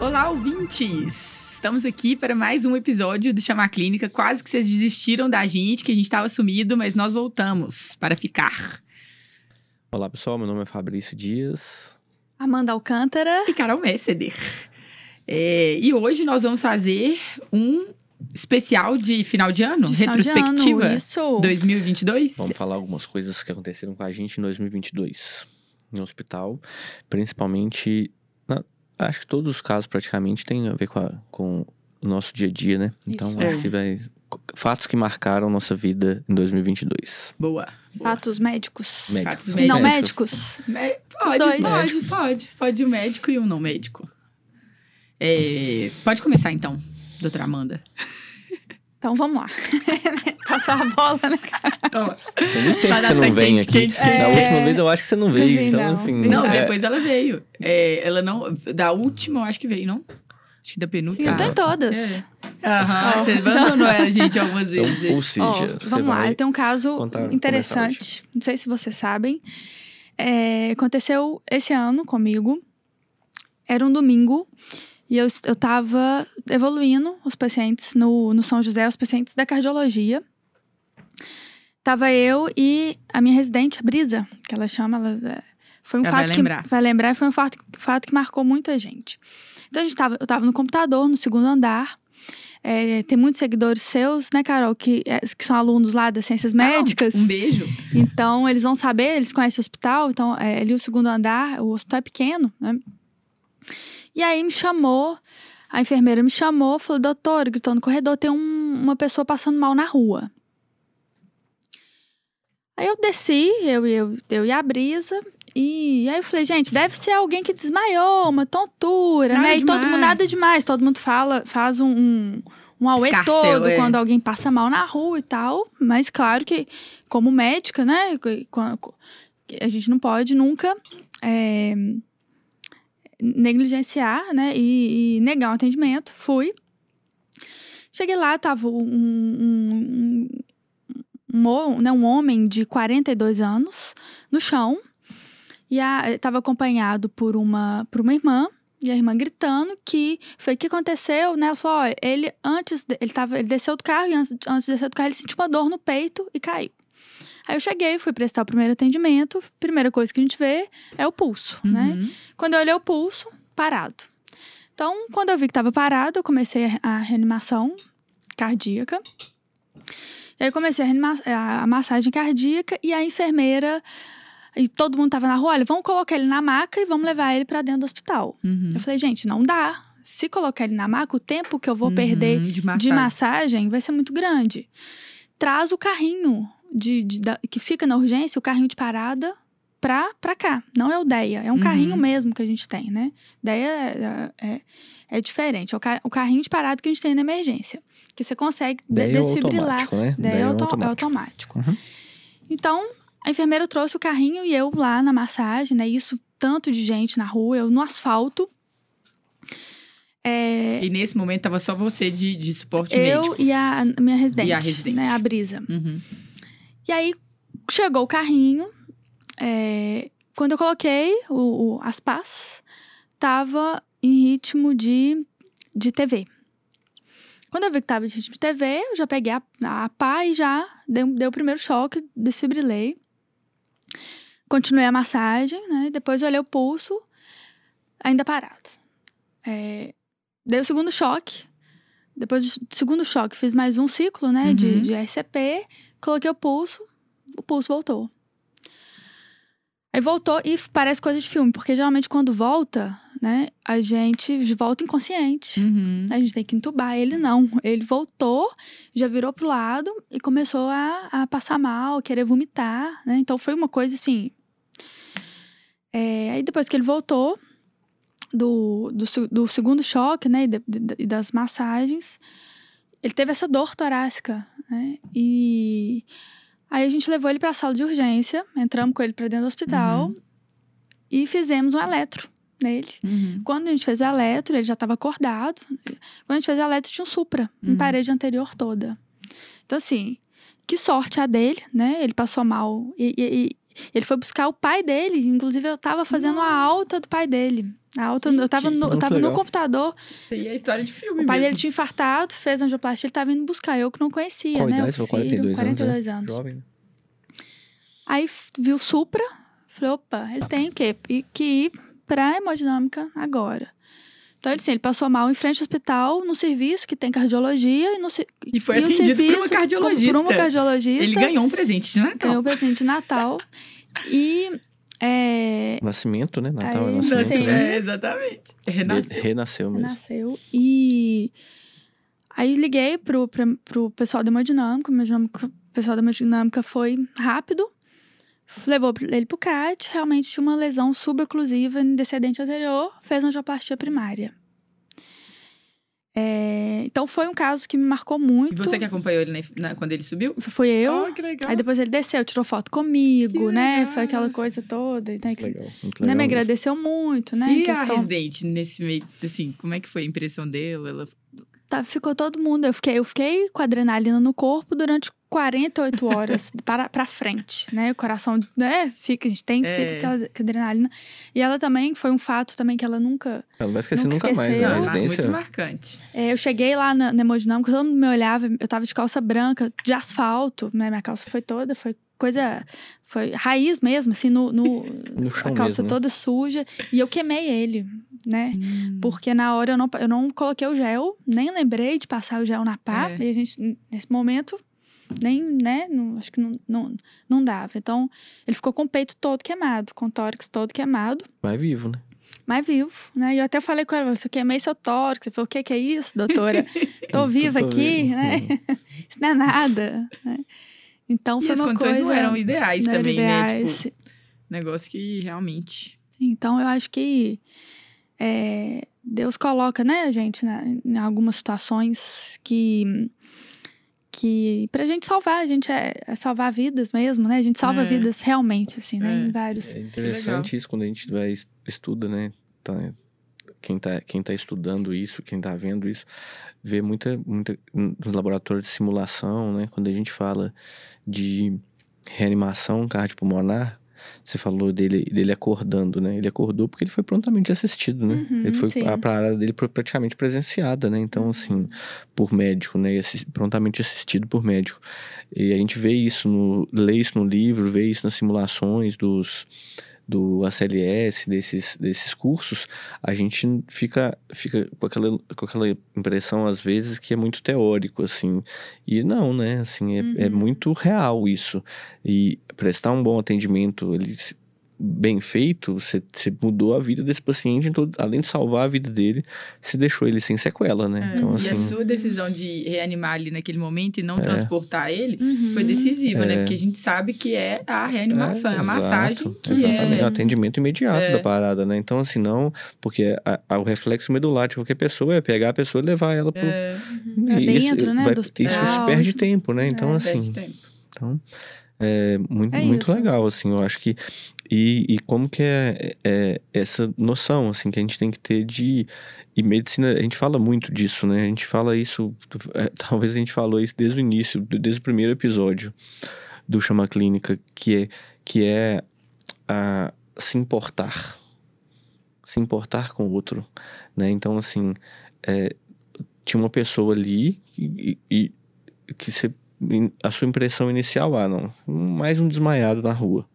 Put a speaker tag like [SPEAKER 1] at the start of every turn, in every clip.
[SPEAKER 1] Olá, ouvintes! Estamos aqui para mais um episódio do Chamar Clínica. Quase que vocês desistiram da gente, que a gente estava sumido, mas nós voltamos para ficar.
[SPEAKER 2] Olá pessoal, meu nome é Fabrício Dias.
[SPEAKER 3] Amanda Alcântara.
[SPEAKER 1] E Carol Messeder. É, e hoje nós vamos fazer um especial de final de ano,
[SPEAKER 3] De final de
[SPEAKER 1] retrospectiva
[SPEAKER 3] ano, isso.
[SPEAKER 1] 2022.
[SPEAKER 2] Vamos falar algumas coisas que aconteceram com a gente em 2022 no hospital, principalmente, na- acho que todos os casos praticamente têm a ver com, a- com o nosso dia a dia, né? Então
[SPEAKER 3] Isso.
[SPEAKER 2] acho
[SPEAKER 1] É.
[SPEAKER 2] que vai fatos que marcaram nossa vida em 2022.
[SPEAKER 1] Boa. boa.
[SPEAKER 3] Fatos médicos.
[SPEAKER 2] Médicos.
[SPEAKER 1] Fatos
[SPEAKER 3] E não
[SPEAKER 2] Médicos.
[SPEAKER 3] médicos.
[SPEAKER 1] Me- Pode,
[SPEAKER 3] dois.
[SPEAKER 1] pode, pode. Pode o médico e o não médico. É, pode começar então, doutora Amanda.
[SPEAKER 3] Então vamos lá. Passou a bola, né?
[SPEAKER 1] Toma.
[SPEAKER 2] Tem muito tempo que você não vem aqui.
[SPEAKER 1] quente,
[SPEAKER 2] Na
[SPEAKER 3] quente.
[SPEAKER 2] última
[SPEAKER 3] É.
[SPEAKER 2] vez eu acho que você não veio,
[SPEAKER 3] vi,
[SPEAKER 2] então
[SPEAKER 3] não.
[SPEAKER 2] assim...
[SPEAKER 1] Não,
[SPEAKER 2] é,
[SPEAKER 1] depois ela veio. É, ela não. Da última, eu acho que veio, não? Acho que da
[SPEAKER 3] Sim,
[SPEAKER 1] penúltima.
[SPEAKER 3] eu tô em todas.
[SPEAKER 1] Aham,
[SPEAKER 3] Ó.
[SPEAKER 1] você abandonou a gente algumas
[SPEAKER 2] então,
[SPEAKER 1] vezes.
[SPEAKER 2] ou seja, você
[SPEAKER 3] vamos lá, tenho um caso
[SPEAKER 2] contar-
[SPEAKER 3] interessante. Não sei se vocês sabem. É, aconteceu esse ano comigo. Era um domingo. E eu, eu tava evoluindo os pacientes no, no São José, os pacientes da cardiologia. Tava eu e a minha residente, a Brisa, que ela chama. Ela, é, foi um
[SPEAKER 1] Ela vai
[SPEAKER 3] fato
[SPEAKER 1] lembrar.
[SPEAKER 3] que vai lembrar, foi um fato, fato que marcou muita gente. Então a gente tava, eu tava no computador, no segundo andar. É, tem muitos seguidores seus, né, Carol, que, é, que são alunos lá das ciências médicas.
[SPEAKER 1] Um beijo.
[SPEAKER 3] Então, eles vão saber, eles conhecem o hospital, então, é, ali o segundo andar, o hospital é pequeno, né? E aí me chamou, a enfermeira me chamou, falou, doutor, gritou no corredor, tem um- uma pessoa passando mal na rua. Aí eu desci, eu, eu, eu e a Brisa, e aí eu falei, gente, deve ser alguém que desmaiou, uma tontura,
[SPEAKER 1] Nada
[SPEAKER 3] né? E todo
[SPEAKER 1] demais.
[SPEAKER 3] mundo, nada demais, todo mundo fala, faz um, um, um auê todo
[SPEAKER 1] é.
[SPEAKER 3] quando alguém passa mal na rua e tal, mas claro que, como médica, né, a gente não pode nunca é, negligenciar, né, e, e negar um atendimento. Fui. Cheguei lá, tava um, um, um, um, ho- né, um homem de 42 anos no chão. E estava acompanhado por uma, por uma irmã. E a irmã gritando que foi o que aconteceu, né? Ela falou: ó, ele antes, de- ele, tava, ele desceu do carro e antes, antes de descer do carro ele sentiu uma dor no peito e caiu. Aí eu cheguei, fui prestar o primeiro atendimento. Primeira coisa que a gente vê é o pulso, né?
[SPEAKER 1] Uhum.
[SPEAKER 3] Quando eu olhei o pulso, parado. Então, quando eu vi que estava parado, eu comecei a- reanimação cardíaca. E aí eu comecei a, reanima- a, massagem cardíaca e a enfermeira e todo mundo tava na rua, olha, vamos colocar ele na maca e vamos levar ele para dentro do hospital.
[SPEAKER 1] Uhum.
[SPEAKER 3] Eu falei, gente, não dá. Se colocar ele na maca, o tempo que eu vou
[SPEAKER 1] Uhum,
[SPEAKER 3] perder
[SPEAKER 1] de
[SPEAKER 3] de
[SPEAKER 1] massagem.
[SPEAKER 3] massagem vai ser muito grande. Traz o carrinho de, de- da- que fica na urgência, o carrinho de parada, pra, pra cá. Não é o DEA, é um
[SPEAKER 1] Uhum.
[SPEAKER 3] carrinho mesmo que a gente tem, né? DEA é, é, é diferente. É o, ca- o carrinho de parada que a gente tem na emergência. Que você consegue de-
[SPEAKER 2] é
[SPEAKER 3] desfibrilar.
[SPEAKER 2] automático, né?
[SPEAKER 3] Daí é,
[SPEAKER 2] é
[SPEAKER 3] auto- é
[SPEAKER 2] automático.
[SPEAKER 3] automático.
[SPEAKER 2] Uhum.
[SPEAKER 3] Então, a enfermeira trouxe o carrinho e eu lá na massagem, né? Isso, tanto de gente na rua, eu no asfalto. É,
[SPEAKER 1] E nesse momento tava só você de, de suporte
[SPEAKER 3] eu
[SPEAKER 1] médico.
[SPEAKER 3] e a minha residente,
[SPEAKER 1] E a residente.
[SPEAKER 3] né? A Brisa.
[SPEAKER 1] Uhum.
[SPEAKER 3] E aí, chegou o carrinho. é, quando eu coloquei o, o- as pás, tava em ritmo de, de TV. Quando eu vi que tava em ritmo de TV, eu já peguei a, a pá e já dei, dei o primeiro choque, desfibrilei. Continuei a massagem, né? Depois olhei o pulso, ainda parado. É, dei o segundo choque. Depois do segundo choque, fiz mais um ciclo, né? De,
[SPEAKER 1] Uhum.
[SPEAKER 3] de RCP. Coloquei o pulso, o pulso voltou. Aí voltou e parece coisa de filme, porque geralmente quando volta, né, a gente volta inconsciente.
[SPEAKER 1] Uhum.
[SPEAKER 3] A gente tem que entubar. Ele não. Ele voltou, já virou pro lado e começou a, a passar mal, querer vomitar, né? Então foi uma coisa assim. É, aí depois que ele voltou do, do, do segundo choque, né, e, de- de- das massagens, ele teve essa dor torácica, né? E aí a gente levou ele para a sala de urgência, entramos com ele para dentro do hospital
[SPEAKER 1] Uhum.
[SPEAKER 3] e fizemos um eletro nele.
[SPEAKER 1] Uhum.
[SPEAKER 3] Quando a gente fez o eletro, ele já estava acordado. Quando a gente fez o eletro, tinha um supra em
[SPEAKER 1] Uhum.
[SPEAKER 3] parede anterior toda. Então, assim, que sorte a dele, né? Ele passou mal. E, e- e ele foi buscar o pai dele. Inclusive, eu tava fazendo a alta do pai dele. Alta, eu tava,
[SPEAKER 1] Gente,
[SPEAKER 3] no, eu tava no computador.
[SPEAKER 1] Isso aí é história de filme
[SPEAKER 3] O pai
[SPEAKER 1] mesmo.
[SPEAKER 3] dele tinha infartado, fez angioplastia, ele tava indo buscar. Eu que não conhecia,
[SPEAKER 2] Qual
[SPEAKER 3] né?
[SPEAKER 2] idade?
[SPEAKER 3] o filho,
[SPEAKER 2] 42 anos,
[SPEAKER 3] 42
[SPEAKER 2] né?
[SPEAKER 3] anos.
[SPEAKER 2] Jovem, né?
[SPEAKER 3] Aí viu o Supra, falei, opa, ele tem que, ir- que ir pra hemodinâmica agora. Então, ele, assim, ele passou mal em frente ao hospital, no serviço que tem cardiologia e no
[SPEAKER 1] E foi
[SPEAKER 3] e o
[SPEAKER 1] atendido por uma
[SPEAKER 3] serviço
[SPEAKER 1] cardiologista.
[SPEAKER 3] Por uma cardiologista.
[SPEAKER 1] Ele ganhou um presente de Natal.
[SPEAKER 3] ganhou o presente de Natal. e é,
[SPEAKER 2] Nascimento, né? Natal
[SPEAKER 3] Aí,
[SPEAKER 2] é nascimento,
[SPEAKER 3] sim.
[SPEAKER 2] né?
[SPEAKER 1] É, exatamente. Renasceu.
[SPEAKER 2] renasceu mesmo.
[SPEAKER 3] nasceu. E aí liguei pro, pra, pro pessoal da hemodinâmica. O hemodinâmica- o pessoal da hemodinâmica foi rápido. Levou ele pro CAT, realmente tinha uma lesão suboclusiva no descendente anterior, fez angioplastia primária. É, então foi um caso que me marcou muito.
[SPEAKER 1] E você que acompanhou ele na- na- quando ele subiu?
[SPEAKER 3] Foi eu.
[SPEAKER 1] Oh, que legal.
[SPEAKER 3] Aí depois ele desceu, tirou foto comigo,
[SPEAKER 1] Que
[SPEAKER 3] né?
[SPEAKER 1] legal.
[SPEAKER 3] Foi aquela coisa toda. Né? que-
[SPEAKER 2] Legal, muito
[SPEAKER 3] né,
[SPEAKER 2] legal.
[SPEAKER 3] me agradeceu muito, né?
[SPEAKER 1] E
[SPEAKER 3] em
[SPEAKER 1] a
[SPEAKER 3] questão...
[SPEAKER 1] residente nesse meio, assim, como é que foi a impressão dela? Ela...
[SPEAKER 3] Tá, ficou todo mundo. Eu fiquei, eu fiquei com adrenalina no corpo durante 48 horas para, pra frente, né? O coração, né? Fica, a gente tem,
[SPEAKER 1] É.
[SPEAKER 3] fica aquela adrenalina. E ela também, foi um fato também que ela nunca...
[SPEAKER 2] Ela não vai esquecer
[SPEAKER 3] Nunca
[SPEAKER 2] nunca mais, né?
[SPEAKER 1] é muito marcante.
[SPEAKER 3] É, eu cheguei lá na, na hemodinâmica, todo mundo me olhava, eu tava de calça branca, de asfalto, né? Minha calça foi toda, foi coisa... Foi raiz mesmo, assim, no... no
[SPEAKER 2] No chão
[SPEAKER 3] a calça
[SPEAKER 2] mesmo, né?
[SPEAKER 3] toda suja. E eu queimei ele, né?
[SPEAKER 1] Hum.
[SPEAKER 3] Porque na hora eu não, eu não coloquei o gel, nem lembrei de passar o gel na pá.
[SPEAKER 1] É.
[SPEAKER 3] E a gente, nesse momento, nem, né? Não, acho que não, não, não dava. Então, ele ficou com o peito todo queimado, com o tórax todo queimado,
[SPEAKER 2] Vai vivo, né?
[SPEAKER 3] mas vivo, né? E eu até falei com ela, se eu queimei seu tórax, ele falou, o que, que é isso, doutora? Tô viva
[SPEAKER 2] Tô
[SPEAKER 3] aqui,
[SPEAKER 2] vendo.
[SPEAKER 3] né? Isso não é nada, né? Então,
[SPEAKER 1] E
[SPEAKER 3] foi
[SPEAKER 1] as
[SPEAKER 3] uma
[SPEAKER 1] condições
[SPEAKER 3] coisa...
[SPEAKER 1] não eram ideais
[SPEAKER 3] não eram
[SPEAKER 1] também, né?
[SPEAKER 3] ideais.
[SPEAKER 1] Tipo, negócio que realmente...
[SPEAKER 3] Então, eu acho que é, Deus coloca, né, a gente, na- em algumas situações que. que pra gente salvar, a gente é, é salvar vidas mesmo, né? A gente salva
[SPEAKER 1] É.
[SPEAKER 3] vidas realmente, assim, né?
[SPEAKER 1] É.
[SPEAKER 3] Em vários.
[SPEAKER 2] É interessante isso quando a gente vai es- estuda, né? Tá, quem, tá, quem tá estudando isso, quem tá vendo isso, vê muita, muita nos laboratórios de simulação, né? Quando a gente fala de reanimação cardiopulmonar, você falou dele, dele acordando, né? Ele acordou porque ele foi prontamente assistido, né?
[SPEAKER 3] Uhum,
[SPEAKER 2] ele foi
[SPEAKER 3] sim.
[SPEAKER 2] a parada dele foi praticamente presenciada, né? Então, assim, por médico, né? Prontamente assistido por médico. E a gente vê isso, no, lê isso no livro, vê isso nas simulações dos do ACLS, desses, desses cursos, a gente fica, fica com, aquela, com aquela impressão, às vezes, que é muito teórico, assim. E não, né? Assim, é, é
[SPEAKER 3] Uhum.
[SPEAKER 2] muito real isso. E prestar um bom atendimento, ele bem feito, você, você mudou a vida desse paciente, em todo, além de salvar a vida dele, você deixou ele sem sequela, né?
[SPEAKER 1] É,
[SPEAKER 2] Então,
[SPEAKER 1] e
[SPEAKER 2] assim...
[SPEAKER 1] a sua decisão de reanimar ali naquele momento e não
[SPEAKER 2] É.
[SPEAKER 1] transportar ele
[SPEAKER 3] Uhum.
[SPEAKER 1] foi decisiva, né?
[SPEAKER 2] É.
[SPEAKER 1] Porque a gente sabe que é a reanimação, é, a
[SPEAKER 2] exato,
[SPEAKER 1] massagem que
[SPEAKER 2] Exatamente, é o
[SPEAKER 1] é...
[SPEAKER 2] atendimento imediato
[SPEAKER 1] É.
[SPEAKER 2] da parada, né? Então, assim, não... Porque a- a- o reflexo medular de qualquer pessoa é pegar a pessoa e levar ela pro...
[SPEAKER 1] é,
[SPEAKER 3] Pra
[SPEAKER 2] e isso
[SPEAKER 3] dentro, né,
[SPEAKER 2] vai-
[SPEAKER 3] do
[SPEAKER 2] Isso perde tempo, né? Então,
[SPEAKER 3] É,
[SPEAKER 2] assim...
[SPEAKER 1] perde tempo.
[SPEAKER 2] Então, é muito,
[SPEAKER 3] É
[SPEAKER 2] muito legal, assim, eu acho que... E, e como que é, é essa noção, assim, que a gente tem que ter de... E medicina, a gente fala muito disso, né? A gente fala isso... é, talvez a gente falou isso desde o início, desde o primeiro episódio do Chama Clínica, que é, que é a, se importar. Se importar com o outro, né? Então, assim, é, tinha uma pessoa ali e, e- e que você a sua impressão inicial, ah, não, mais um desmaiado na rua.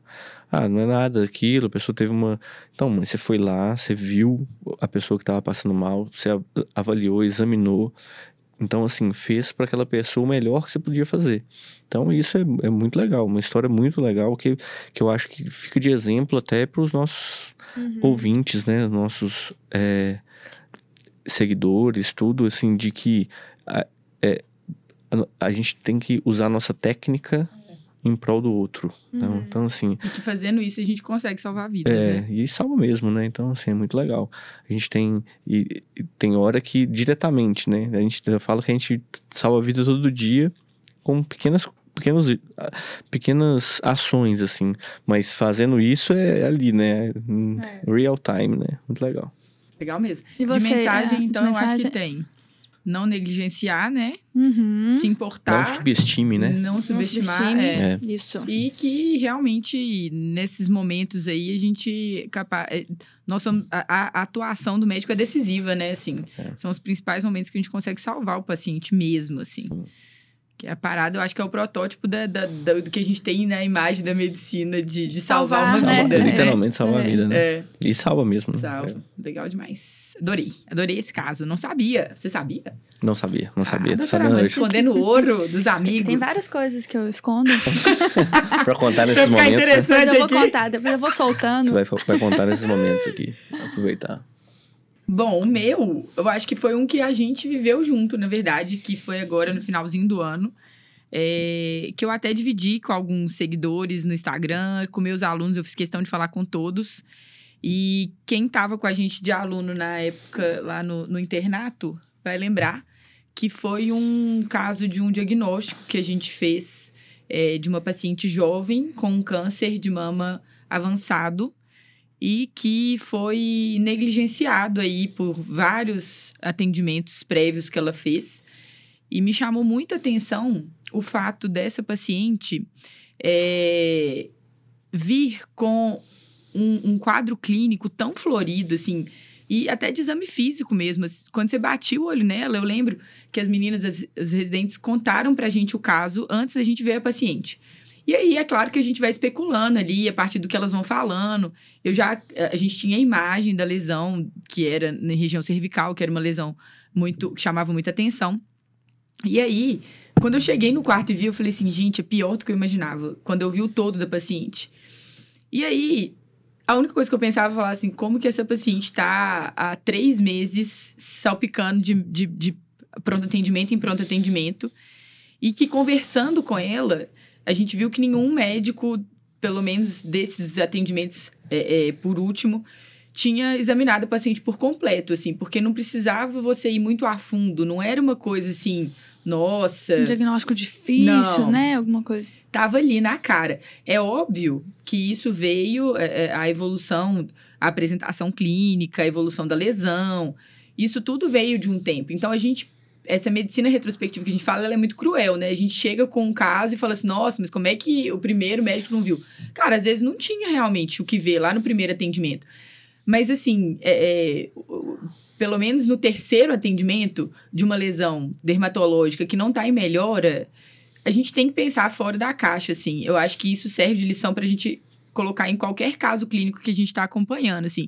[SPEAKER 2] Ah, não é nada aquilo, a pessoa teve uma. Então, você foi lá, você viu a pessoa que estava passando mal, você avaliou, examinou. Então, assim, fez para aquela pessoa o melhor que você podia fazer. Então, isso é, é muito legal, uma história muito legal que, que eu acho que fica de exemplo até para os nossos
[SPEAKER 3] Uhum.
[SPEAKER 2] ouvintes, né, nossos é, seguidores, tudo assim, de que é, a, gente tem que usar a nossa técnica em prol do outro. Então,
[SPEAKER 3] Uhum.
[SPEAKER 2] então assim,
[SPEAKER 1] E fazendo isso a gente consegue salvar vidas,
[SPEAKER 2] é,
[SPEAKER 1] né?
[SPEAKER 2] e salva mesmo, né? Então, assim, é muito legal. A gente tem. E, e tem hora que diretamente, né? A gente eu falo que a gente salva a vida todo dia com pequenas pequenos, pequenas ações, assim. Mas fazendo isso é ali, né? Em Real time, né? Muito legal.
[SPEAKER 1] Legal mesmo.
[SPEAKER 3] E você,
[SPEAKER 1] de mensagem,
[SPEAKER 3] é, de
[SPEAKER 1] então, eu acho
[SPEAKER 3] mensagem-
[SPEAKER 1] que tem. Não negligenciar, né?
[SPEAKER 3] Uhum.
[SPEAKER 1] Se importar.
[SPEAKER 2] Não subestime, né?
[SPEAKER 1] Não
[SPEAKER 3] Não
[SPEAKER 1] subestimar.
[SPEAKER 3] subestime.
[SPEAKER 1] é.
[SPEAKER 2] É.
[SPEAKER 3] Isso.
[SPEAKER 1] E que realmente, nesses momentos aí, a gente. Capa... é, Nossa, a, a atuação do médico é decisiva, né? Assim,
[SPEAKER 2] É.
[SPEAKER 1] São os principais momentos que a gente consegue salvar o paciente mesmo, assim.
[SPEAKER 2] Sim.
[SPEAKER 1] Que a parada, eu acho que é o protótipo da, da- da- do que a gente tem na imagem da medicina de, de salvar,
[SPEAKER 3] Salvar,
[SPEAKER 1] uma
[SPEAKER 3] né?
[SPEAKER 1] vida. Né?
[SPEAKER 2] literalmente salva a
[SPEAKER 3] É.
[SPEAKER 2] vida, né?
[SPEAKER 1] É,
[SPEAKER 2] E salva mesmo. né?
[SPEAKER 1] salva. Legal demais. Adorei. Adorei esse caso. Não sabia. Você sabia?
[SPEAKER 2] É. Não sabia, não sabia.
[SPEAKER 1] Ah, Amanda,
[SPEAKER 2] hoje.
[SPEAKER 1] escondendo ouro dos amigos.
[SPEAKER 3] Tem várias coisas que eu escondo.
[SPEAKER 2] pra contar nesses momentos. né?
[SPEAKER 3] Depois eu vou
[SPEAKER 1] aqui.
[SPEAKER 3] contar, depois eu vou
[SPEAKER 2] Você
[SPEAKER 3] soltando.
[SPEAKER 2] vai, vai contar nesses momentos aqui. Aproveitar.
[SPEAKER 1] Bom, o meu, eu acho que foi um que a gente viveu junto, na verdade, que foi agora no finalzinho do ano. é, que eu até dividi com alguns seguidores no Instagram, com meus alunos, eu fiz questão de falar com todos. E quem estava com a gente de aluno na época, lá no, no internato, vai lembrar que foi um caso de um diagnóstico que a gente fez é, de uma paciente jovem com um câncer de mama avançado e que foi negligenciado aí por vários atendimentos prévios que ela fez. E me chamou muita atenção o fato dessa paciente é, vir com um, um quadro clínico tão florido, assim, e até de exame físico mesmo. Quando você batia o olho nela, eu lembro que as meninas, as, as residentes, contaram pra gente o caso antes da gente ver a paciente. E aí, é claro que a gente vai especulando ali, a partir do que elas vão falando. Eu já, a gente tinha a imagem da lesão, que era na região cervical, que era uma lesão muito, que chamava muita atenção. E aí, quando eu cheguei no quarto e vi, eu falei assim, gente, é pior do que eu imaginava. Quando eu vi o todo da paciente. E aí, a única coisa que eu pensava era falar assim, como que essa paciente está há três meses salpicando de, de, de pronto atendimento em pronto atendimento. E que conversando com ela, a gente viu que nenhum médico, pelo menos desses atendimentos é, é, por último, tinha examinado a paciente por completo, assim, porque não precisava você ir muito a fundo, não era uma coisa assim, nossa,
[SPEAKER 3] Um diagnóstico difícil,
[SPEAKER 1] Não.
[SPEAKER 3] né? Alguma coisa.
[SPEAKER 1] tava ali na cara. É óbvio que isso veio, é, é, a evolução, a apresentação clínica, a evolução da lesão, isso tudo veio de um tempo. Então a gente, essa medicina retrospectiva que a gente fala, ela é muito cruel, né? A gente chega com um caso e fala assim, nossa, mas como é que o primeiro médico não viu? Cara, às vezes não tinha realmente o que ver lá no primeiro atendimento. Mas assim, é, é, pelo menos no terceiro atendimento de uma lesão dermatológica que não está em melhora, a gente tem que pensar fora da caixa, assim. Eu acho que isso serve de lição para a gente colocar em qualquer caso clínico que a gente está acompanhando, assim.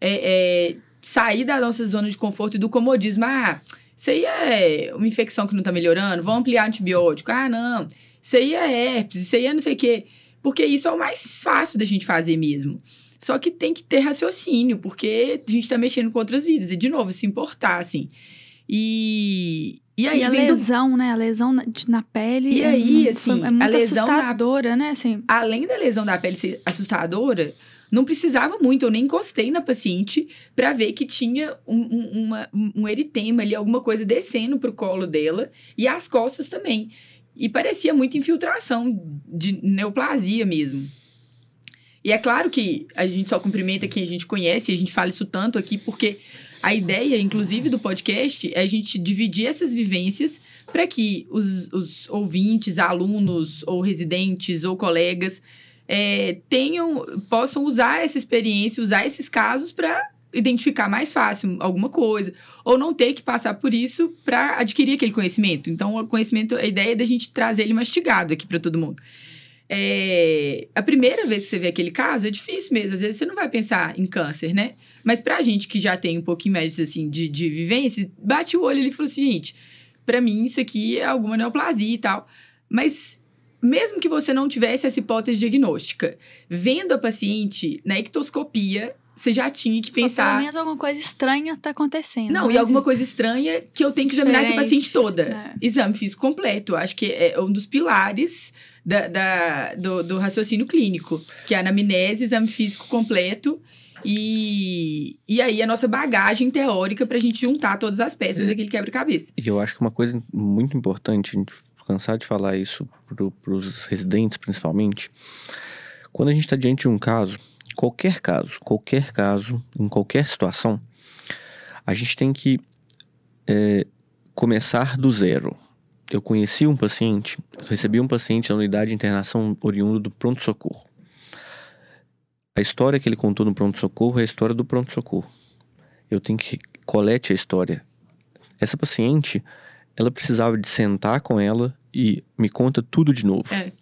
[SPEAKER 1] É, é, sair da nossa zona de conforto e do comodismo. Ah, isso aí é uma infecção que não está melhorando, vamos ampliar antibiótico. Ah, não, isso aí é herpes, isso aí é não sei o quê. Porque isso é o mais fácil da gente fazer mesmo. Só que tem que ter raciocínio, porque a gente está mexendo com outras vidas. E, de novo, se importar, assim. E, e aí,
[SPEAKER 3] E a
[SPEAKER 1] vem do-
[SPEAKER 3] lesão, né? A lesão na, de- na pele.
[SPEAKER 1] E
[SPEAKER 3] é
[SPEAKER 1] aí,
[SPEAKER 3] mu-
[SPEAKER 1] assim,
[SPEAKER 3] foi- é
[SPEAKER 1] a
[SPEAKER 3] muito
[SPEAKER 1] lesão na-
[SPEAKER 3] assustadora, né? Assim,
[SPEAKER 1] além da lesão da pele ser assustadora, não precisava muito. Eu nem encostei na paciente para ver que tinha um, um, uma- um eritema ali, alguma coisa descendo pro colo dela e as costas também. E parecia muita infiltração de neoplasia mesmo. E é claro que a gente só cumprimenta quem a gente conhece, a gente fala isso tanto aqui, porque a ideia, inclusive, do podcast é a gente dividir essas vivências para que os, os ouvintes, alunos, ou residentes, ou colegas é, tenham, possam usar essa experiência, usar esses casos para identificar mais fácil alguma coisa, ou não ter que passar por isso para adquirir aquele conhecimento. Então, o conhecimento, a ideia é da gente trazer ele mastigado aqui para todo mundo. É, a primeira vez que você vê aquele caso é difícil mesmo. Às vezes você não vai pensar em câncer, né? Mas pra gente que já tem um pouquinho mais assim, de, de vivência, bate o olho ali e falou assim: gente, pra mim isso aqui é alguma neoplasia e tal. Mas mesmo que você não tivesse essa hipótese diagnóstica, vendo a paciente na ectoscopia, você já tinha que
[SPEAKER 3] só pelo
[SPEAKER 1] pensar.
[SPEAKER 3] menos alguma coisa estranha tá acontecendo.
[SPEAKER 1] Não,
[SPEAKER 3] né?
[SPEAKER 1] e alguma coisa estranha que eu tenho que examinar essa
[SPEAKER 3] Diferente,
[SPEAKER 1] paciente toda.
[SPEAKER 3] é.
[SPEAKER 1] Exame físico completo. Acho que é um dos pilares da, da- do, do raciocínio clínico, que é a anamnese, exame físico completo. E, e aí a nossa bagagem teórica pra gente juntar todas as peças daquele quebra-cabeça.
[SPEAKER 2] E eu acho que uma coisa muito importante, a gente cansado de falar isso para os residentes, principalmente. Quando a gente está diante de um caso, qualquer caso, qualquer caso, em qualquer situação, a gente tem que é, começar do zero. Eu conheci um paciente, recebi um paciente na unidade de internação oriundo do pronto-socorro. A história que ele contou no pronto-socorro é a história do pronto-socorro. Eu tenho que colete a história. Essa paciente, ela precisava de sentar com ela e me conta tudo de novo.
[SPEAKER 1] É.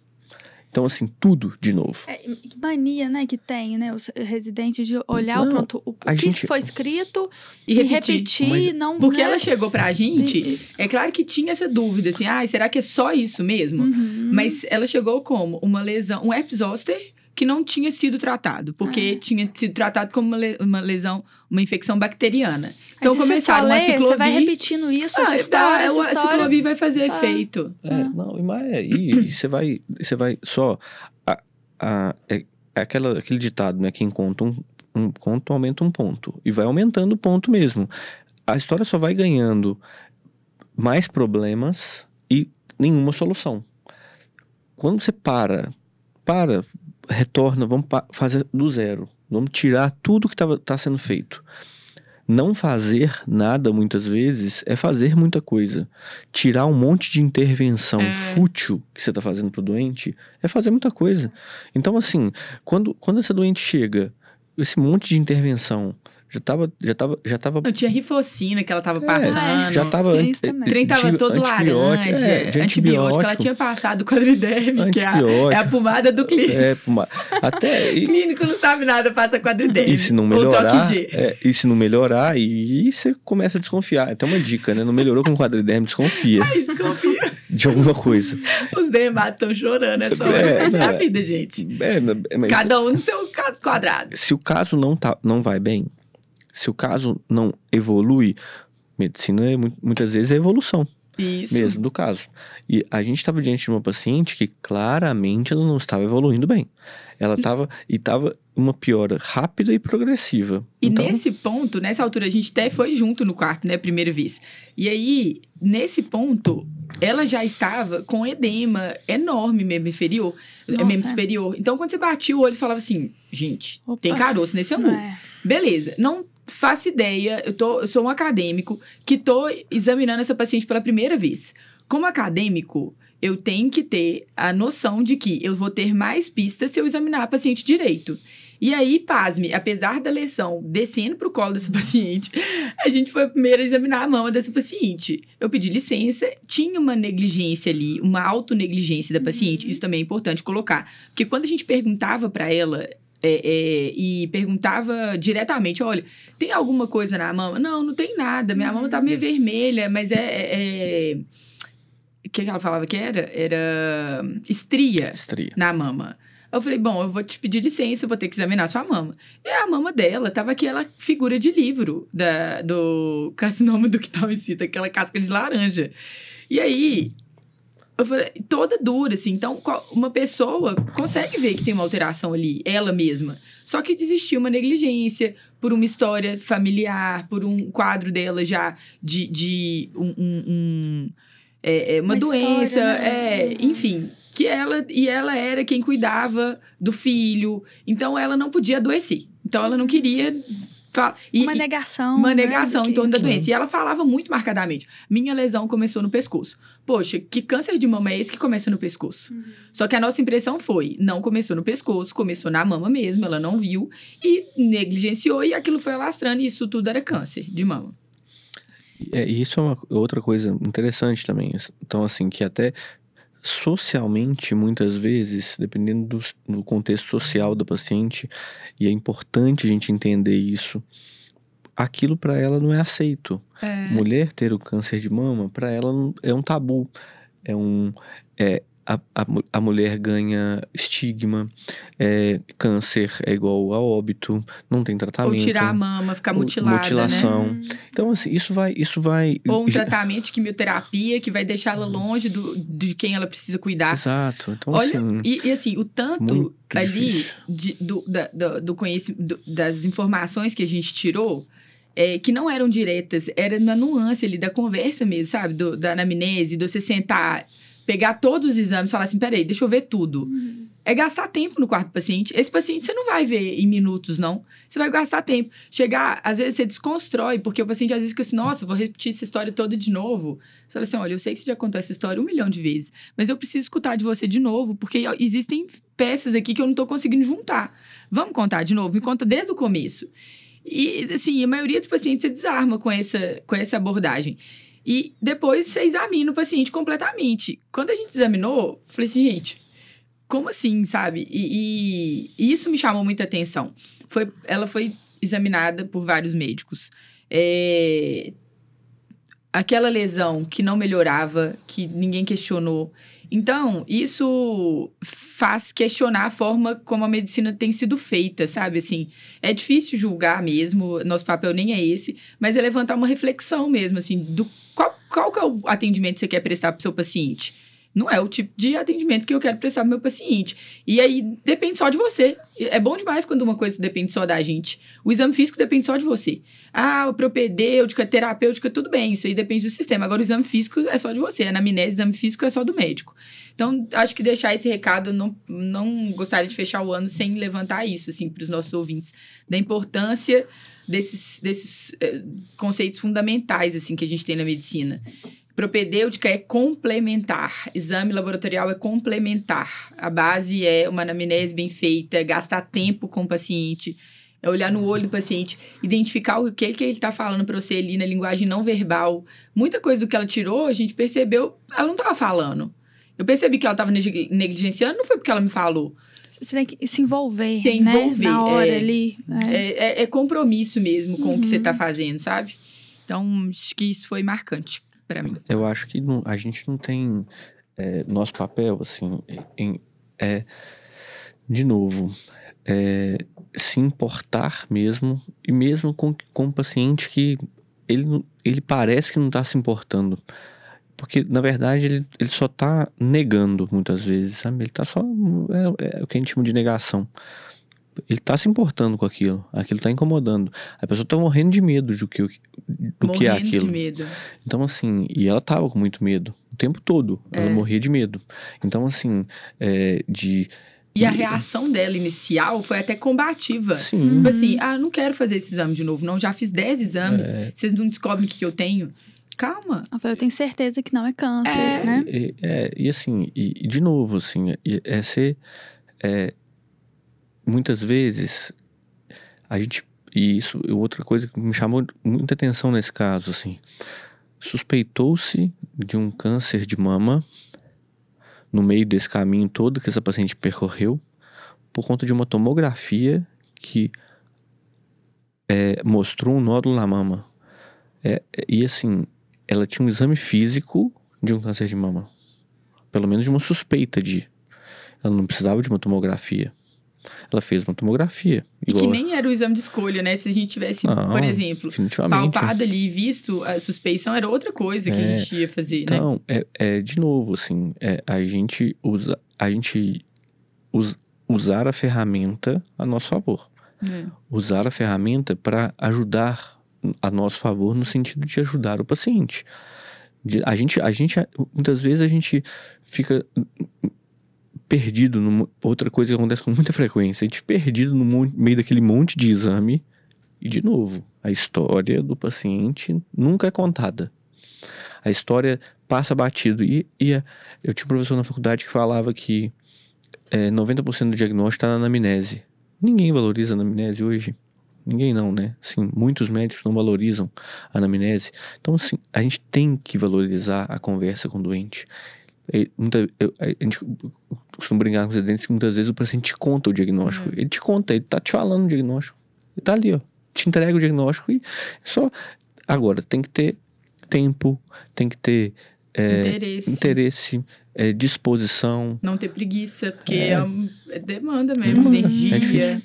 [SPEAKER 2] Então, assim, tudo de novo.
[SPEAKER 3] É, que mania, né, que tem, né, os residentes de olhar
[SPEAKER 2] Não,
[SPEAKER 3] o pronto, o, que
[SPEAKER 2] gente-
[SPEAKER 3] foi escrito
[SPEAKER 1] E
[SPEAKER 3] e
[SPEAKER 1] repetir.
[SPEAKER 3] repetir,
[SPEAKER 2] Mas-
[SPEAKER 3] não...
[SPEAKER 1] Porque
[SPEAKER 3] né?
[SPEAKER 1] ela chegou pra gente, é claro que tinha essa dúvida, assim, ah, será que é só isso mesmo?
[SPEAKER 3] Uhum.
[SPEAKER 1] Mas ela chegou como uma lesão, um herpes zoster que não tinha sido tratado, porque
[SPEAKER 3] Ah.
[SPEAKER 1] tinha sido tratado como uma, le- uma lesão, uma infecção bacteriana. Então
[SPEAKER 3] só
[SPEAKER 1] começaram uma
[SPEAKER 3] lê, Você vai repetindo isso, essa
[SPEAKER 1] Ah,
[SPEAKER 3] história,
[SPEAKER 1] tá, a ciclovir vai fazer
[SPEAKER 3] Ah.
[SPEAKER 1] efeito.
[SPEAKER 2] É, não, e mas é, e, e você vai, você vai só a, a, é, é aquela, aquele ditado, né? Quem conta um, um ponto aumenta um ponto e vai aumentando o ponto mesmo. A história só vai ganhando mais problemas e nenhuma solução. Quando você para, para, retorna, vamos fazer do zero, vamos tirar tudo que está sendo feito. Não fazer nada, muitas vezes, é fazer muita coisa. Tirar um monte de intervenção
[SPEAKER 1] É.
[SPEAKER 2] fútil que você está fazendo pro doente é fazer muita coisa. Então, assim, quando, quando essa doente chega, esse monte de intervenção já estava já tava, já tava
[SPEAKER 1] Não tinha rifocina que ela tava
[SPEAKER 2] É,
[SPEAKER 1] passando.
[SPEAKER 2] já tava
[SPEAKER 3] Isso também.
[SPEAKER 1] O trem tava
[SPEAKER 2] anti-
[SPEAKER 1] todo
[SPEAKER 2] antibiótico,
[SPEAKER 1] laranja.
[SPEAKER 2] é, de
[SPEAKER 1] antibiótico. Ela
[SPEAKER 2] antibiótico.
[SPEAKER 1] tinha passado quadriderme, que é a,
[SPEAKER 2] antibiótico.
[SPEAKER 1] é a pomada do clínico.
[SPEAKER 2] É, uma- até
[SPEAKER 1] O
[SPEAKER 2] e,
[SPEAKER 1] clínico não sabe nada, passa quadriderme.
[SPEAKER 2] e se não melhorar, é, e se não melhorar, e, você começa a desconfiar. Até uma dica, né? Não melhorou com quadriderme, desconfia
[SPEAKER 1] Ai, desconfia.
[SPEAKER 2] de alguma coisa.
[SPEAKER 1] Os dermatos estão chorando essa hora.
[SPEAKER 2] É,
[SPEAKER 1] Mas é
[SPEAKER 2] não,
[SPEAKER 1] a
[SPEAKER 2] é.
[SPEAKER 1] vida, gente.
[SPEAKER 2] É, mas
[SPEAKER 1] Cada um no seu caso quadrado.
[SPEAKER 2] se o caso não, tá, não vai bem, se o caso não evolui, medicina é mu- muitas vezes é evolução.
[SPEAKER 1] Isso.
[SPEAKER 2] mesmo do caso. E a gente estava diante de uma paciente que claramente ela não estava evoluindo bem. Ela estava e estava uma piora rápida e progressiva.
[SPEAKER 1] E
[SPEAKER 2] então,
[SPEAKER 1] nesse ponto, nessa altura, a gente até foi junto no quarto, né? Primeira vez. E aí, nesse ponto, ela já estava com edema enorme mesmo inferior. é
[SPEAKER 3] Nossa,
[SPEAKER 1] mesmo
[SPEAKER 3] é.
[SPEAKER 1] superior. Então, quando você batia o olho, você falava assim: gente,
[SPEAKER 3] Opa.
[SPEAKER 1] tem caroço nesse angu.
[SPEAKER 3] É.
[SPEAKER 1] Beleza, não faço ideia, eu, tô, eu sou um acadêmico que tô examinando essa paciente pela primeira vez. Como acadêmico, eu tenho que ter a noção de que eu vou ter mais pistas se eu examinar a paciente direito. E aí, pasme, apesar da lesão descendo pro colo dessa paciente, a gente foi primeiro a examinar a mama dessa paciente. Eu pedi licença, tinha uma negligência ali, uma autonegligência da paciente,
[SPEAKER 3] Uhum.
[SPEAKER 1] isso também é importante colocar. Porque quando a gente perguntava para ela é, é, e perguntava diretamente: olha, tem alguma coisa na mama? Não, não tem nada. Minha mama tá meio vermelha, mas é. é- é- O que, que ela falava que era? Era estria
[SPEAKER 2] estria.
[SPEAKER 1] na mama. Eu falei, bom, eu vou te pedir licença, eu vou ter que examinar sua mama. E a mama dela tava aquela figura de livro da, do carcinoma do cita, aquela casca de laranja. E aí, eu falei, toda dura, assim. Então, uma pessoa consegue ver que tem uma alteração ali, ela mesma. Só que existiu uma negligência por uma história familiar, por um quadro dela já de, de um, um- um- é, é, uma,
[SPEAKER 3] Uma história,
[SPEAKER 1] doença,
[SPEAKER 3] né?
[SPEAKER 1] é, enfim. Que ela, e ela era quem cuidava do filho. Então, ela não podia adoecer. Então, ela não queria... fa- E,
[SPEAKER 3] Uma negação.
[SPEAKER 1] uma
[SPEAKER 3] né,
[SPEAKER 1] negação
[SPEAKER 3] do
[SPEAKER 1] em
[SPEAKER 3] que-
[SPEAKER 1] torno da
[SPEAKER 2] que-
[SPEAKER 1] doença. E ela falava muito marcadamente. Minha lesão começou no pescoço. Poxa, que câncer de mama é esse que começa no pescoço?
[SPEAKER 3] Uhum.
[SPEAKER 1] Só que a nossa impressão foi, não começou no pescoço, começou na mama mesmo, ela não viu e negligenciou e aquilo foi alastrando e isso tudo era câncer de mama.
[SPEAKER 2] É, e isso é uma outra coisa interessante também. Então, assim, que até socialmente, muitas vezes, dependendo do, do contexto social da paciente, e é importante a gente entender isso, aquilo para ela não é aceito. Mulher ter o câncer de mama, para ela é um tabu. É um. É, a, a, a mulher ganha estigma, é, câncer é igual a óbito, não tem tratamento.
[SPEAKER 1] Ou tirar a mama, ficar mutilada,
[SPEAKER 2] mutilação.
[SPEAKER 1] né?
[SPEAKER 3] Hum.
[SPEAKER 2] Então, assim, isso vai. Isso vai
[SPEAKER 1] Ou um tratamento de quimioterapia que vai deixá-la longe do, de quem ela precisa cuidar.
[SPEAKER 2] Exato. Então,
[SPEAKER 1] Olha,
[SPEAKER 2] assim.
[SPEAKER 1] e, e assim, o tanto ali de- do, da- do, do conhecimento, das informações que a gente tirou, é, que não eram diretas, era na nuance ali da conversa mesmo, sabe? Do, da anamnese, de você sentar pegar todos os exames e falar assim: peraí, deixa eu ver tudo. É gastar tempo no quarto do paciente. Esse paciente você não vai ver em minutos, não. Você vai gastar tempo. Chegar, às vezes você desconstrói, porque o paciente às vezes fica assim: nossa, vou repetir essa história toda de novo. Você fala assim: olha, eu sei que você já contou essa história um milhão de vezes, mas eu preciso escutar de você de novo, porque existem peças aqui que eu não tô conseguindo juntar. Vamos contar de novo? Me conta desde o começo. E, assim, a maioria dos pacientes se desarma com essa, com essa abordagem. E depois você examina o paciente completamente. Quando a gente examinou, falei assim, gente, como assim, sabe? E, e, isso me chamou muita atenção. Foi, ela foi examinada por vários médicos. É, aquela lesão que não melhorava, que ninguém questionou. Então, isso faz questionar a forma como a medicina tem sido feita, sabe? Assim, é difícil julgar mesmo, nosso papel nem é esse, mas é levantar uma reflexão mesmo, assim, do qual, qual que é o atendimento que você quer prestar para o seu paciente não é o tipo de atendimento que eu quero prestar pro meu paciente. E aí depende só de você. É bom demais quando uma coisa depende só da gente. O exame físico depende só de você. Ah, propedêutica, terapêutica, tudo bem, isso aí depende do sistema. Agora o exame físico é só de você. A anamnese, exame físico é só do médico. Então, acho que deixar esse recado, não, não gostaria de fechar o ano sem levantar isso, assim, para os nossos ouvintes. Da importância desses, desses eh, conceitos fundamentais, assim, que a gente tem na medicina. Propedêutica é complementar, exame laboratorial é complementar. A base é uma anamnese bem feita, gastar tempo com o paciente, é olhar no olho do paciente, identificar o que, que ele está falando para você ali na linguagem não verbal. Muita coisa do que ela tirou, a gente percebeu, ela não estava falando. Eu percebi que ela estava negligenciando, não foi porque ela me falou.
[SPEAKER 3] Você tem que se envolver, se envolver né? Na hora
[SPEAKER 1] é,
[SPEAKER 3] ali.
[SPEAKER 1] É. É, é, compromisso mesmo com uhum. o que você está fazendo, sabe? Então, acho que isso foi marcante para mim.
[SPEAKER 2] Eu acho que não, a gente não tem é, nosso papel, assim, em, é, de novo, é, se importar mesmo, e mesmo com, com um paciente que ele, ele parece que não está se importando. Porque, na verdade, ele, ele só está negando muitas vezes, sabe? Ele está só. É, é, o que a gente chama de negação ele tá se importando com aquilo. Aquilo tá incomodando. A pessoa tá morrendo de medo do que, do que é aquilo.
[SPEAKER 1] de medo.
[SPEAKER 2] Então, assim, e ela tava com muito medo. O tempo todo. É. Ela morria de medo. Então, assim, é, de.
[SPEAKER 1] E a reação dela inicial foi até combativa.
[SPEAKER 2] Sim.
[SPEAKER 1] Tipo assim, ah, não quero fazer esse exame de novo, não. Já fiz 10 exames, é. vocês não descobrem o que eu tenho. Calma.
[SPEAKER 3] Eu tenho certeza que não é câncer,
[SPEAKER 1] é.
[SPEAKER 3] né?
[SPEAKER 2] E, é, e assim, e, e de novo, assim, é, é ser. Muitas vezes a gente e isso é outra coisa que me chamou muita atenção nesse caso assim. Suspeitou-se de um câncer de mama no meio desse caminho todo que essa paciente percorreu por conta de uma tomografia que é, mostrou um nódulo na mama. É, e assim ela tinha um exame físico de um câncer de mama. Pelo menos de uma suspeita de. Ela não precisava de uma tomografia ela fez uma tomografia.
[SPEAKER 1] E que nem era o exame de escolha, né? Se a gente tivesse, Não, por exemplo, palpado ali e visto a suspeição, era outra coisa que é, a gente ia fazer,
[SPEAKER 2] então,
[SPEAKER 1] né?
[SPEAKER 2] Então, é, é, de novo, assim, é, a gente usa, a gente usa, usar a ferramenta a nosso favor. É. Usar a ferramenta para ajudar a nosso favor no sentido de ajudar o paciente. De, a gente, a gente, muitas vezes a gente fica perdido outra coisa que acontece com muita frequência, a gente perdido no meio daquele monte de exame e de novo, a história do paciente nunca é contada. A história passa batido e, e a, eu tinha um professor na faculdade que falava que é, 90% do diagnóstico está na anamnese. Ninguém valoriza a anamnese hoje. Ninguém não, né? Assim, muitos médicos não valorizam a anamnese. Então, assim, a gente tem que valorizar a conversa com o doente. Muita, eu, a gente costumo brincar com os residentes que muitas vezes o paciente te conta o diagnóstico. Uhum. Ele te conta, ele tá te falando o diagnóstico. Ele tá ali, ó. Te entrega o diagnóstico e só. Agora, tem que ter tempo, tem que ter é, interesse, interesse é, disposição.
[SPEAKER 1] Não ter preguiça, porque é, é demanda mesmo, uhum. energia.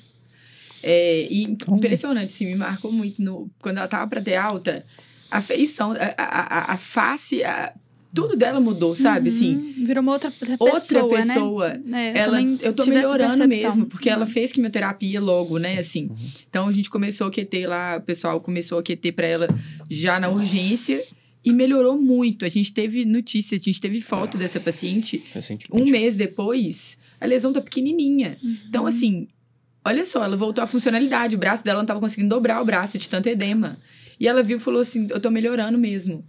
[SPEAKER 1] É, e então, impressionante, sim, me marcou muito. No, quando ela tava para ter alta, a feição, a, a, a face, a, tudo dela mudou, sabe?
[SPEAKER 3] Uhum.
[SPEAKER 1] Assim,
[SPEAKER 3] Virou uma outra pessoa. Outra
[SPEAKER 1] pessoa.
[SPEAKER 3] Né?
[SPEAKER 1] É, eu ela, eu tô melhorando mesmo, porque uhum. ela fez quimioterapia logo, né? Assim. Então a gente começou a QT lá, o pessoal começou a QT pra ela já na urgência. e melhorou muito. A gente teve notícias, a gente teve foto dessa paciente um mês depois, a lesão tá pequenininha. Então, assim, olha só, ela voltou à funcionalidade. O braço dela não tava conseguindo dobrar o braço de tanto edema. E ela viu e falou assim: Eu tô melhorando mesmo.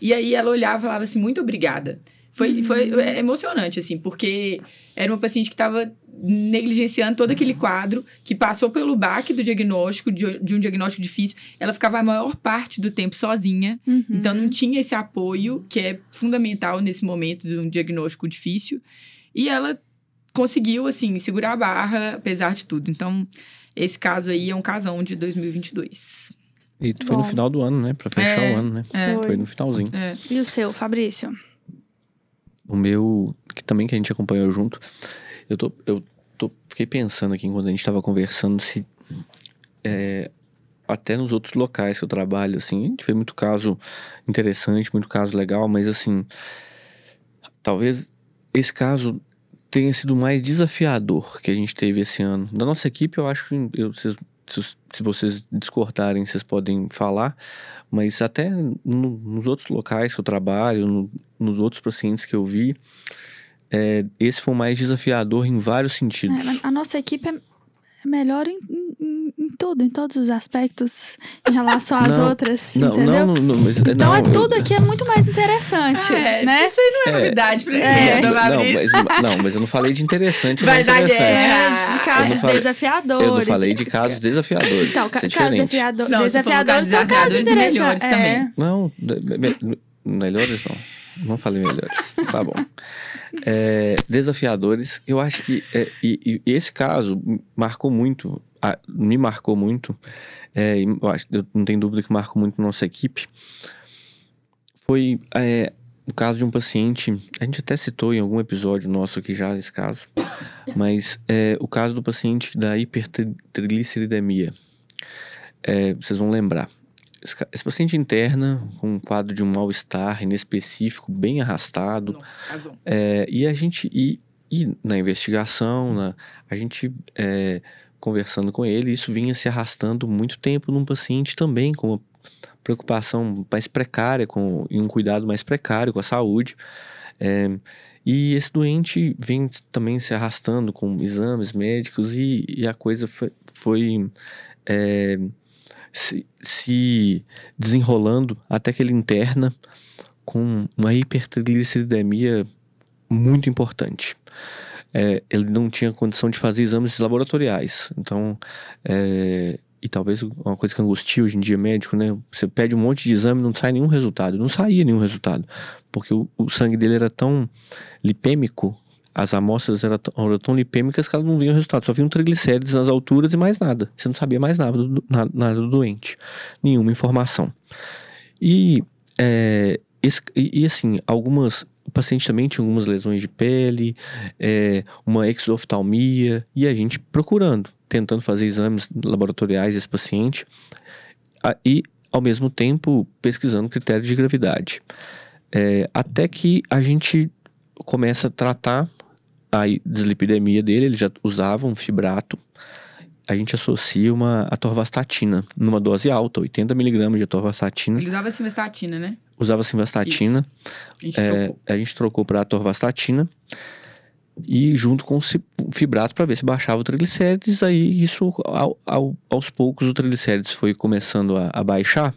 [SPEAKER 1] E aí ela olhava e falava assim: Muito obrigada. Foi, foi é emocionante, assim, porque era uma paciente que estava negligenciando todo aquele quadro, que passou pelo baque do diagnóstico, de, de um diagnóstico difícil. Ela ficava a maior parte do tempo sozinha.
[SPEAKER 3] Uhum.
[SPEAKER 1] Então não tinha esse apoio que é fundamental nesse momento de um diagnóstico difícil. E ela conseguiu assim segurar a barra apesar de tudo. Então esse caso aí é um casão de 2022.
[SPEAKER 2] E foi no
[SPEAKER 3] Bom.
[SPEAKER 2] final do ano, né? Pra fechar
[SPEAKER 1] É.
[SPEAKER 2] o ano, né?
[SPEAKER 1] É.
[SPEAKER 3] Foi.
[SPEAKER 2] Foi no finalzinho.
[SPEAKER 1] É.
[SPEAKER 3] E o seu, Fabrício?
[SPEAKER 2] O meu, que também que a gente acompanhou junto, eu tô, eu tô, fiquei pensando aqui enquanto a gente tava conversando se é, até nos outros locais que eu trabalho, assim, a gente vê muito caso interessante, muito caso legal, mas assim, talvez esse caso tenha sido o mais desafiador que a gente teve esse ano. Da nossa equipe, eu acho que eu, vocês- se, vocês discordarem, vocês podem falar, mas até no- nos outros locais que eu trabalho, no- nos outros pacientes que eu vi, é, esse foi o mais desafiador em vários sentidos.
[SPEAKER 3] É, a nossa equipe é é melhor em, em- em tudo, em todos os aspectos, em relação às
[SPEAKER 2] Não,
[SPEAKER 3] outras,
[SPEAKER 2] não,
[SPEAKER 3] entendeu?
[SPEAKER 2] não, não, mas,
[SPEAKER 3] Então
[SPEAKER 2] não,
[SPEAKER 3] é tudo aqui é muito mais interessante,
[SPEAKER 1] É,
[SPEAKER 3] né?
[SPEAKER 1] Isso aí não é,
[SPEAKER 2] É.
[SPEAKER 1] novidade pra
[SPEAKER 3] É.
[SPEAKER 1] ninguém,
[SPEAKER 2] não, mas, não, mas eu não falei de interessante não
[SPEAKER 1] Vai dar
[SPEAKER 2] interessante.
[SPEAKER 3] É, de casos
[SPEAKER 2] falei-
[SPEAKER 3] desafiadores.
[SPEAKER 2] Eu não falei de casos desafiadores.
[SPEAKER 3] Então, ca-
[SPEAKER 2] é
[SPEAKER 3] casos
[SPEAKER 2] diferente.
[SPEAKER 3] desafiado-
[SPEAKER 1] Não, você falou
[SPEAKER 3] desafiadores são
[SPEAKER 1] casos
[SPEAKER 3] casos
[SPEAKER 1] desafiadores
[SPEAKER 3] interessantes.
[SPEAKER 1] melhores
[SPEAKER 3] É.
[SPEAKER 1] também.
[SPEAKER 2] Não, me- me- melhores não. Não falei melhores. Tá bom. É, desafiadores, eu acho que. é, e, e esse caso marcou muito, a- me marcou muito. é, eu, acho, eu não tenho dúvida que marcou muito nossa equipe. Foi é, o caso de um paciente. A gente até citou em algum episódio nosso aqui já esse caso. Mas é, o caso do paciente da hipertrigliceridemia. É, vocês vão lembrar. Esse, paciente interna com um quadro de um mal-estar inespecífico, bem arrastado.
[SPEAKER 1] Não.
[SPEAKER 2] É, e a gente, e, e na investigação, na, a gente é, conversando com ele, isso vinha se arrastando muito tempo num paciente também com uma preocupação mais precária com, e um cuidado mais precário com a saúde. É, e esse doente vem também se arrastando com exames médicos e, e a coisa foi, foi, é, se, se desenrolando até que ele interna com uma hipertrigliceridemia muito importante. É, ele não tinha condição de fazer exames laboratoriais. Então, é, e talvez uma coisa que angustia hoje em dia médico, né? Você pede um monte de exame não sai nenhum resultado. Não saía nenhum resultado. Porque o, o sangue dele era tão lipêmico, as amostras eram, eram tão lipêmicas que elas não vinham resultado. Só vinham triglicérides nas alturas e mais nada. Você não sabia mais nada do, na- nada do doente. Nenhuma informação. E, é, esse- e, e, assim, algumas. O paciente também tinha algumas lesões de pele, é, uma exoftalmia, e a gente procurando, tentando fazer exames laboratoriais desse paciente, a- e ao mesmo tempo pesquisando critérios de gravidade. É, até que a gente começa a tratar a dislipidemia dele, ele já usava um fibrato, a gente associa uma atorvastatina numa dose alta, 80mg de atorvastatina,
[SPEAKER 1] Ele usava simvastatina, né?
[SPEAKER 2] usava simvastatina,
[SPEAKER 1] A gente
[SPEAKER 2] é,
[SPEAKER 1] trocou.
[SPEAKER 2] a gente trocou para atorvastatina e junto com o fibrato para ver se baixava o triglicérides. Aí isso, ao- ao- aos poucos, o triglicérides foi começando a, a baixar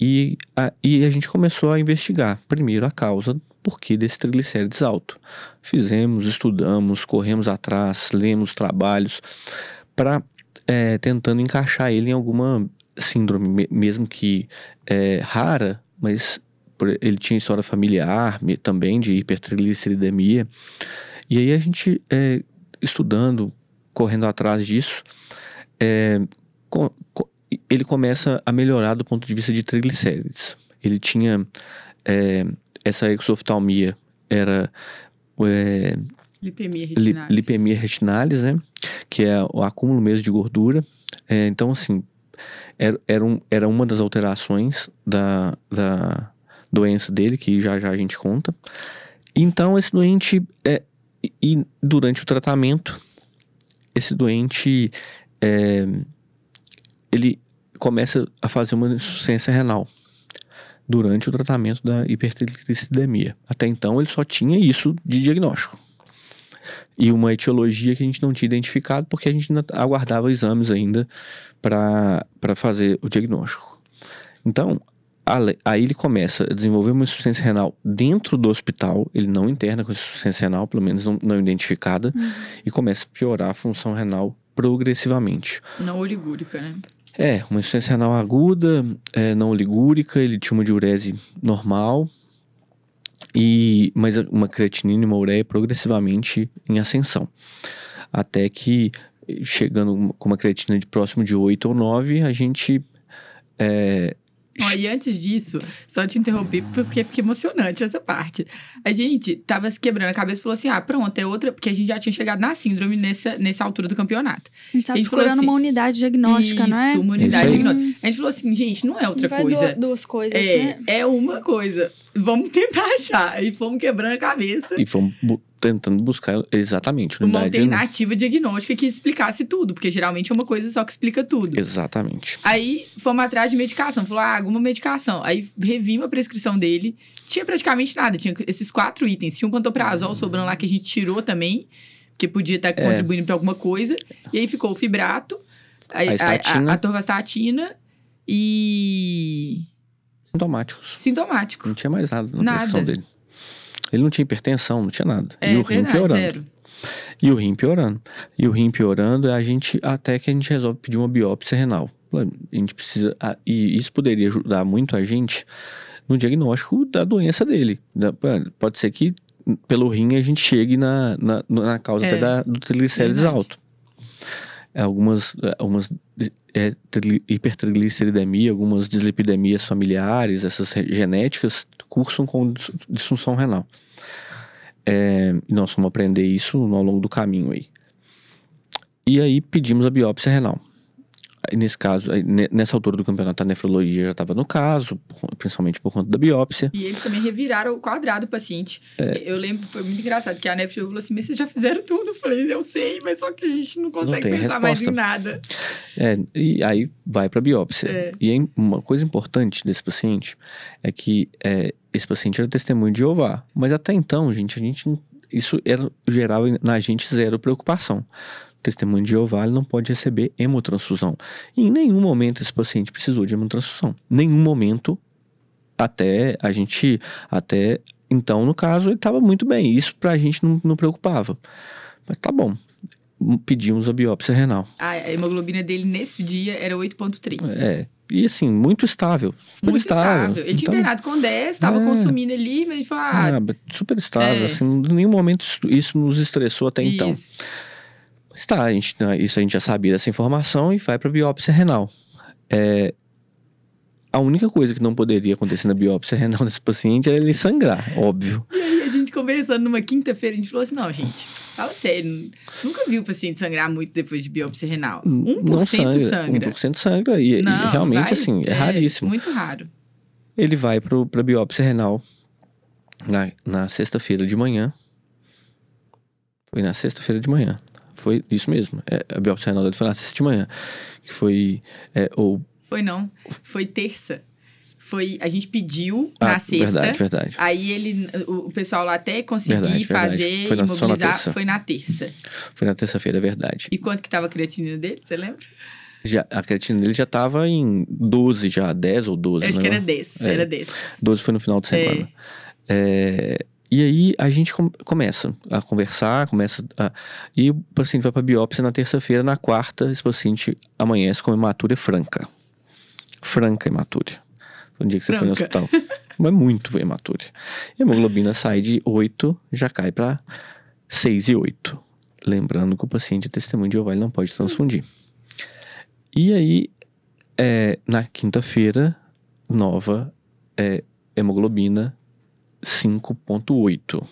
[SPEAKER 2] e a, e a gente começou a investigar. Primeiro, a causa, por que desse triglicérides alto. Fizemos, estudamos, corremos atrás, lemos trabalhos para tentando encaixar ele em alguma síndrome, me- mesmo que é, rara, mas ele tinha história familiar também de hipertrigliceridemia. E aí a gente, é, estudando, correndo atrás disso, é, co- co- ele começa a melhorar do ponto de vista de triglicérides. Ele tinha é, essa exoftalmia, era é,
[SPEAKER 1] Lipemia
[SPEAKER 2] li-
[SPEAKER 1] retinalis.
[SPEAKER 2] lipemia retinalis, né? Que é o acúmulo mesmo de gordura. É, então, assim, era, era, um- era uma das alterações da, da doença dele, que já já a gente conta. Então, esse doente, é, e- e durante o tratamento, esse doente, é, ele começa a fazer uma insuficiência renal. Durante o tratamento da hipertrigliceridemia. Até então ele só tinha isso de diagnóstico. E uma etiologia que a gente não tinha identificado porque a gente aguardava exames ainda para fazer o diagnóstico. Então, aí ele começa a desenvolver uma insuficiência renal dentro do hospital, ele não interna com insuficiência renal, pelo menos não, não identificada,
[SPEAKER 3] Uhum.
[SPEAKER 2] e começa a piorar a função renal progressivamente.
[SPEAKER 1] Não oligúrica, né?
[SPEAKER 2] É, uma insuficiência renal aguda, é, não oligúrica, ele tinha uma diurese normal, e, mas uma creatinina e uma ureia progressivamente em ascensão. Até que, chegando com uma creatina de próximo de 8 ou 9, a gente. é,
[SPEAKER 1] Ó, e antes disso, só te interrompi porque fica emocionante essa parte. A gente tava se quebrando a cabeça e falou assim: ah, pronto, é outra, porque a gente já tinha chegado na síndrome nessa, nessa altura do campeonato.
[SPEAKER 3] A gente tava
[SPEAKER 1] A gente
[SPEAKER 3] procurando
[SPEAKER 1] assim,
[SPEAKER 3] uma unidade diagnóstica,
[SPEAKER 1] Isso,
[SPEAKER 3] não é?
[SPEAKER 1] uma unidade diagnóstica. A gente falou assim, gente, não é outra
[SPEAKER 3] Vai
[SPEAKER 1] coisa.
[SPEAKER 3] du- duas coisas,
[SPEAKER 1] É,
[SPEAKER 3] né?
[SPEAKER 1] é uma coisa. Vamos tentar achar. E fomos quebrando a cabeça.
[SPEAKER 2] e fomos tentando buscar exatamente
[SPEAKER 1] Uma alternativa diagnóstica que explicasse tudo, porque geralmente é uma coisa só que explica tudo.
[SPEAKER 2] Exatamente.
[SPEAKER 1] Aí fomos atrás de medicação. Falou, ah, alguma medicação. Aí revimos a prescrição dele. Tinha praticamente nada. Tinha esses quatro itens. Tinha um pantoprazol sobrando lá que a gente tirou também, que podia estar
[SPEAKER 2] É.
[SPEAKER 1] contribuindo para alguma coisa. E aí ficou o fibrato, a,
[SPEAKER 2] A
[SPEAKER 1] a, a torvastatina e
[SPEAKER 2] Sintomáticos.
[SPEAKER 1] sintomático.
[SPEAKER 2] Não tinha mais nada na
[SPEAKER 1] Nada.
[SPEAKER 2] dele. Ele não tinha hipertensão, não tinha nada.
[SPEAKER 1] É
[SPEAKER 2] e o rim
[SPEAKER 1] verdade,
[SPEAKER 2] piorando.
[SPEAKER 1] zero.
[SPEAKER 2] E o rim piorando. E o rim piorando, a gente até que a gente resolve pedir uma biópsia renal. A gente precisa. E isso poderia ajudar muito a gente no diagnóstico da doença dele. Pode ser que pelo rim a gente chegue na, na, na causa
[SPEAKER 1] É,
[SPEAKER 2] da, do triglicérides alto. É, Algumas, é, algumas é, hipertrigliceridemia, algumas dislipidemias familiares, essas genéticas, cursam com dis- disfunção renal. É, e nós vamos aprender isso ao longo do caminho aí. E aí pedimos a biópsia renal. Nesse caso, nessa altura do campeonato, a nefrologia já estava no caso, principalmente por conta da biópsia.
[SPEAKER 1] E eles também reviraram o quadrado do paciente.
[SPEAKER 2] É.
[SPEAKER 1] Eu lembro, foi muito engraçado, que a Nef chegou e falou assim, mas vocês já fizeram tudo? Eu falei, eu sei, mas só que a gente não consegue
[SPEAKER 2] tem
[SPEAKER 1] pensar mais em
[SPEAKER 2] resposta.
[SPEAKER 1] nada.
[SPEAKER 2] É, e aí vai para biópsia.
[SPEAKER 1] É.
[SPEAKER 2] E uma coisa importante desse paciente é que é, esse paciente era testemunho de Jeová. Mas até então, gente, a gente não- isso era gerava na gente zero preocupação. Testemunho de Jeová ele não pode receber hemotransfusão. E em nenhum momento esse paciente precisou de hemotransfusão. Nenhum momento até a gente até então no caso ele estava muito bem. Isso pra gente não, não preocupava. Mas tá bom. Pedimos a biópsia renal.
[SPEAKER 1] A hemoglobina dele nesse dia era 8,3.
[SPEAKER 2] É. E assim, muito estável. Super
[SPEAKER 1] Muito estável. Ele tinha
[SPEAKER 2] Então,
[SPEAKER 1] internado com 10, estava
[SPEAKER 2] É.
[SPEAKER 1] consumindo ali, mas ele falou, ah,
[SPEAKER 2] ah, super estável.
[SPEAKER 1] É.
[SPEAKER 2] Assim, em nenhum momento isso, isso nos estressou até então.
[SPEAKER 1] isso.
[SPEAKER 2] Mas tá, a gente, isso a gente já sabia dessa informação e vai para biópsia renal. É, a única coisa que não poderia acontecer na biópsia renal desse paciente era ele sangrar, óbvio.
[SPEAKER 1] E aí a gente conversando numa quinta-feira, a gente falou assim, não, gente, fala sério, nunca viu o paciente sangrar muito depois de biópsia renal. 1%
[SPEAKER 2] não
[SPEAKER 1] sangra.
[SPEAKER 2] sangra. 1% sangra. E, e
[SPEAKER 1] Não,
[SPEAKER 2] realmente,
[SPEAKER 1] vai-
[SPEAKER 2] assim, é, raríssimo.
[SPEAKER 1] Muito raro.
[SPEAKER 2] Ele vai para biópsia renal na, na sexta-feira de manhã. Foi na sexta-feira de manhã. Foi isso mesmo. É, a biópsia renal dele foi na sexta de manhã. Que foi. É, ou,
[SPEAKER 1] Foi não, foi terça. Foi, a gente pediu
[SPEAKER 2] ah,
[SPEAKER 1] na sexta.
[SPEAKER 2] Verdade, verdade.
[SPEAKER 1] Aí ele, o o pessoal lá até conseguir
[SPEAKER 2] Verdade,
[SPEAKER 1] fazer, imobilizar,
[SPEAKER 2] terça.
[SPEAKER 1] foi na terça.
[SPEAKER 2] Foi na terça-feira, é verdade.
[SPEAKER 1] E quanto que tava a creatinina dele, você lembra?
[SPEAKER 2] Já, a creatina dele já tava em 12, já, 10 ou 12.
[SPEAKER 1] Eu acho
[SPEAKER 2] né?
[SPEAKER 1] que era desse,
[SPEAKER 2] É.
[SPEAKER 1] era desse.
[SPEAKER 2] 12 foi no final de semana. É, e aí a gente com- começa a conversar, começa a. E o paciente vai para biópsia na terça-feira, na quarta, esse paciente amanhece com hematúria franca. Franca hematúria. Foi um dia que você foi no
[SPEAKER 1] Franca.
[SPEAKER 2] hospital. Mas muito hematúria. E a hemoglobina sai de 8, já cai para 6 e 8. Lembrando que o paciente é testemunho de ele não pode transfundir. E aí, é, na quinta-feira, nova é, hemoglobina 5,8.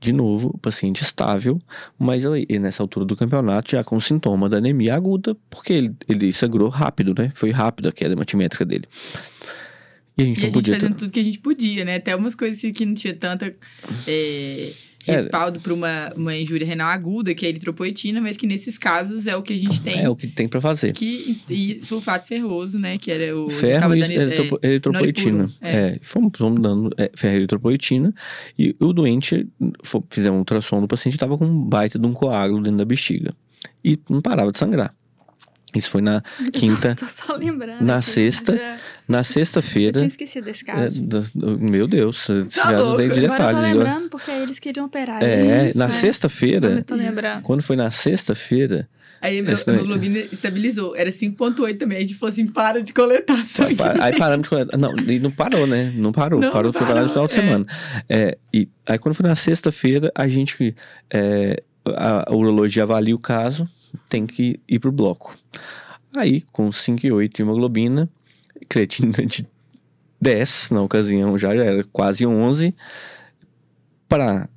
[SPEAKER 2] De novo, o paciente estável, mas aí, nessa altura do campeonato já com sintoma da anemia aguda, porque ele, ele sangrou rápido, né? Foi rápido a queda hematimétrica dele. E a gente
[SPEAKER 1] E a
[SPEAKER 2] não
[SPEAKER 1] gente
[SPEAKER 2] podia.
[SPEAKER 1] fazendo tudo que a gente podia, né? Até umas coisas que não tinha tanta. É. respaldo para uma, uma injúria renal aguda, que é a eritropoetina, mas que nesses casos é o que a gente tem.
[SPEAKER 2] É o que tem pra fazer.
[SPEAKER 1] Que, e sulfato ferroso, né? Que era o.
[SPEAKER 2] Ferro e
[SPEAKER 1] dando, é,
[SPEAKER 2] eritropo- eritropoetina.
[SPEAKER 1] noripuro, é.
[SPEAKER 2] É, fomos, fomos dando é, ferro e eritropoetina. E o doente, fizemos um ultrassom do paciente, estava com um baita de um coágulo dentro da bexiga. E não parava de sangrar. Isso foi na quinta.
[SPEAKER 3] Tô só lembrando.
[SPEAKER 2] Na sexta,
[SPEAKER 3] é,
[SPEAKER 2] Na
[SPEAKER 3] Eu
[SPEAKER 2] sexta-feira.
[SPEAKER 3] tinha esquecido desse
[SPEAKER 2] é,
[SPEAKER 3] caso.
[SPEAKER 2] do- meu Deus, esse
[SPEAKER 1] Tá
[SPEAKER 2] caso
[SPEAKER 1] louco.
[SPEAKER 2] dei de
[SPEAKER 3] Agora eu tô
[SPEAKER 2] detalhes. agora.
[SPEAKER 3] lembrando porque eles queriam operar.
[SPEAKER 2] É,
[SPEAKER 3] Isso,
[SPEAKER 2] na
[SPEAKER 3] é.
[SPEAKER 2] sexta-feira.
[SPEAKER 3] Eu tô lembrando.
[SPEAKER 2] Quando foi na sexta-feira,
[SPEAKER 1] Aí a
[SPEAKER 2] daí.
[SPEAKER 1] hemoglobina estabilizou. Era 5,8 também. A gente falou assim: para de coletar sangue.
[SPEAKER 2] Pa- Aí paramos de coletar. Não, e não parou, né? Não parou.
[SPEAKER 1] Não,
[SPEAKER 2] parou,
[SPEAKER 1] não
[SPEAKER 2] foi parado no final
[SPEAKER 1] parou,
[SPEAKER 2] de semana. É, e aí quando foi na sexta-feira, a gente. é, a, a urologia avalia o caso, tem que ir pro bloco. Aí, com 5,8 de hemoglobina, creatina de 10 na ocasião, já era quase 11. Para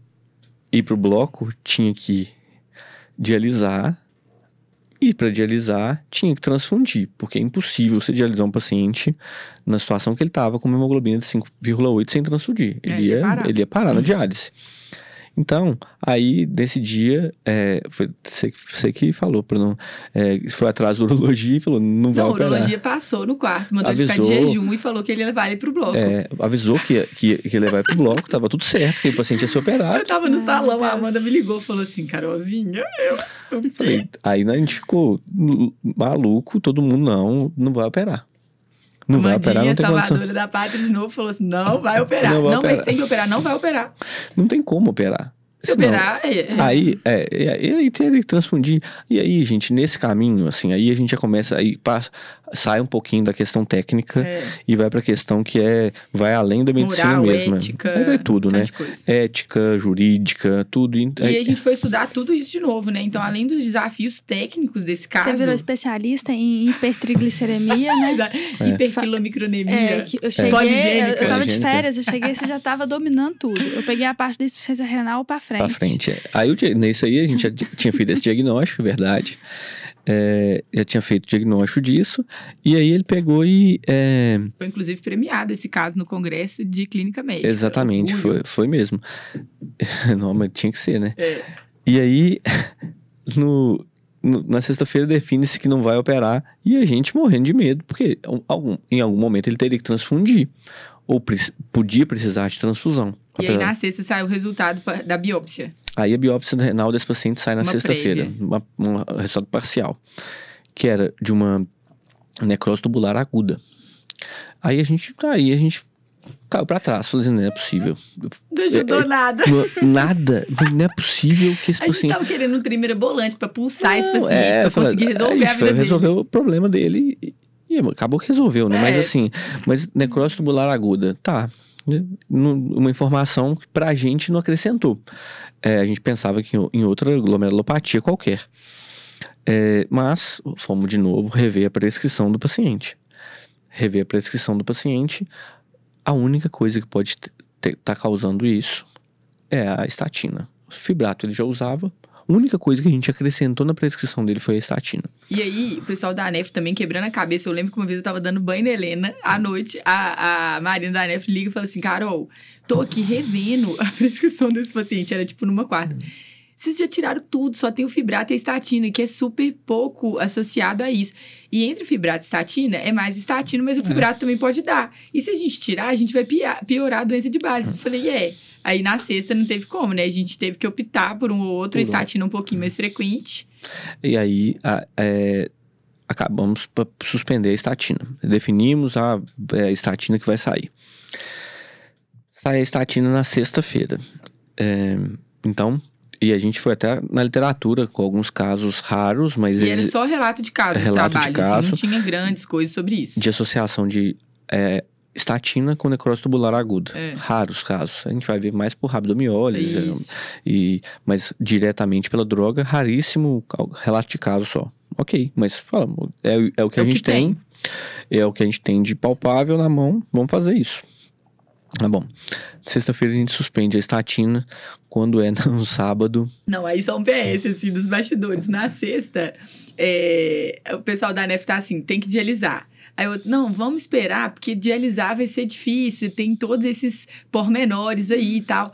[SPEAKER 2] ir pro bloco, tinha que dialisar. E para dialisar, tinha que transfundir, porque é impossível você dialisar um paciente na situação que ele estava com uma hemoglobina de 5,8 sem transfundir.
[SPEAKER 1] É,
[SPEAKER 2] Ele,
[SPEAKER 1] ia
[SPEAKER 2] ia,
[SPEAKER 1] parar.
[SPEAKER 2] ele ia parar na diálise. Então, aí, nesse dia, é, foi você, você que falou, para não. É, foi atrás do urologia e falou: não vai
[SPEAKER 1] Não, a
[SPEAKER 2] operar.
[SPEAKER 1] urologia passou no quarto, mandou ele ficar de
[SPEAKER 2] Avisou.
[SPEAKER 1] jejum e falou que ele ia levar ele pro bloco.
[SPEAKER 2] É, avisou que ia, que, que ia levar pro bloco, tava tudo certo, que o paciente ia ser operado.
[SPEAKER 1] Eu tava no
[SPEAKER 3] Ai,
[SPEAKER 1] salão,
[SPEAKER 3] meu
[SPEAKER 1] a
[SPEAKER 3] Deus.
[SPEAKER 1] Amanda me ligou e falou assim: Carolzinha, eu.
[SPEAKER 2] Falei, Aí né, a gente ficou maluco, todo mundo não, não vai operar. Não vai operar,
[SPEAKER 1] Mandinha,
[SPEAKER 2] não tem condição.
[SPEAKER 1] salvadora da pátria de novo, falou assim: não vai operar.
[SPEAKER 2] Não
[SPEAKER 1] Não,
[SPEAKER 2] vai
[SPEAKER 1] mas
[SPEAKER 2] operar.
[SPEAKER 1] tem que operar, não vai operar.
[SPEAKER 2] Não tem como operar.
[SPEAKER 1] Se
[SPEAKER 2] Senão-
[SPEAKER 1] operar, é, é.
[SPEAKER 2] Aí, é, e aí ele teria que transfundir. E aí, gente, nesse caminho, assim, aí a gente já começa, aí passa, sai um pouquinho da questão técnica
[SPEAKER 1] é,
[SPEAKER 2] e vai pra questão que é, vai além da medicina
[SPEAKER 1] moral,
[SPEAKER 2] mesmo.
[SPEAKER 1] ética.
[SPEAKER 2] Aí vai tudo, né? Ética, jurídica, tudo. E,
[SPEAKER 1] E a gente foi estudar tudo isso de novo, né? Então, além dos desafios técnicos desse caso.
[SPEAKER 3] Você virou especialista em hipertriglicerimia, né?
[SPEAKER 1] Hiperquilomicronemia.
[SPEAKER 3] É, que eu cheguei, eu, eu tava de férias, eu cheguei e você já tava dominando tudo. Eu peguei a parte da insuficiência renal pra frente.
[SPEAKER 2] pra frente. é. Aí, dia- nesse aí, a gente já ti- tinha feito esse diagnóstico, verdade. É, já tinha feito diagnóstico disso. E aí, ele pegou e... é,
[SPEAKER 1] Foi, inclusive, premiado esse caso no Congresso de Clínica Médica.
[SPEAKER 2] exatamente, foi, foi mesmo. Não, mas tinha que ser, né?
[SPEAKER 1] É.
[SPEAKER 2] E aí, no, no- na sexta-feira define-se que não vai operar e a gente morrendo de medo, porque um- algum- em algum momento ele teria que transfundir. Ou preci- podia precisar de transfusão.
[SPEAKER 1] E aí, na sexta, saiu o resultado da biópsia.
[SPEAKER 2] Aí a biópsia renal desse paciente sai na sexta-feira, um resultado parcial, que era de uma necrose tubular aguda. Aí a gente, aí a gente caiu pra trás, falando, não é possível.
[SPEAKER 1] Não ajudou
[SPEAKER 2] É, é,
[SPEAKER 1] nada.
[SPEAKER 2] Nada, não é possível que esse
[SPEAKER 1] A gente
[SPEAKER 2] paciente
[SPEAKER 1] tava querendo um trem mirabolante pra pulsar esse
[SPEAKER 2] Não,
[SPEAKER 1] paciente,
[SPEAKER 2] é,
[SPEAKER 1] pra
[SPEAKER 2] fala-
[SPEAKER 1] conseguir resolver
[SPEAKER 2] a
[SPEAKER 1] a,
[SPEAKER 2] gente
[SPEAKER 1] vida
[SPEAKER 2] foi
[SPEAKER 1] dele.
[SPEAKER 2] resolver o problema dele e, e acabou que resolveu, né? Mas
[SPEAKER 1] É.
[SPEAKER 2] assim, mas necrose tubular aguda, tá. Uma informação que pra gente não acrescentou. É, a gente pensava que em outra glomerulopatia qualquer. É, mas fomos de novo rever a prescrição do paciente. Rever a prescrição do paciente. A única coisa que pode estar causando isso é a estatina. O fibrato ele já usava. A única coisa que a gente acrescentou na prescrição dele foi a estatina.
[SPEAKER 1] E aí, o pessoal da ANEF também quebrando a cabeça. Eu lembro que uma vez eu tava dando banho na Helena, à noite, a, a Marina da ANEF liga e fala assim: Carol, tô aqui revendo a prescrição desse paciente. Era tipo numa quarta. Vocês já tiraram tudo, só tem o fibrato e a estatina, que é super pouco associado a isso. E entre fibrato e estatina, é mais estatina, mas o fibrato também pode dar. E se a gente tirar, a gente vai piorar a doença de base. Eu falei, é. Aí na sexta não teve como, né? A gente teve que optar por um ou outro,
[SPEAKER 2] Por
[SPEAKER 1] estatina um pouquinho mais frequente.
[SPEAKER 2] E aí a- é, acabamos para suspender a estatina. Definimos a, é, a estatina que vai sair. Sai a estatina na sexta-feira. É, então, e a gente foi até na literatura com alguns casos raros, mas
[SPEAKER 1] E era só relato de caso,
[SPEAKER 2] Relato de
[SPEAKER 1] trabalho. assim,
[SPEAKER 2] caso.
[SPEAKER 1] não tinha grandes coisas sobre isso.
[SPEAKER 2] de associação de é, estatina com necrose tubular aguda.
[SPEAKER 1] É.
[SPEAKER 2] Raros casos. A gente vai ver mais por rabdomiólise, é,
[SPEAKER 1] Isso.
[SPEAKER 2] E, mas diretamente pela droga, raríssimo relato de caso só. Ok, mas fala, é, o- é o que
[SPEAKER 1] É
[SPEAKER 2] a
[SPEAKER 1] o que
[SPEAKER 2] gente tem, é o que a gente tem de palpável na mão, vamos fazer isso. Tá bom. Sexta-feira a gente suspende a estatina quando é no sábado.
[SPEAKER 1] Não, aí só um PS, assim, dos bastidores. Na sexta, é, o pessoal da NEF tá assim, tem que dialisar. Aí eu, não, vamos esperar, porque dialisar vai ser difícil, tem todos esses pormenores aí e tal.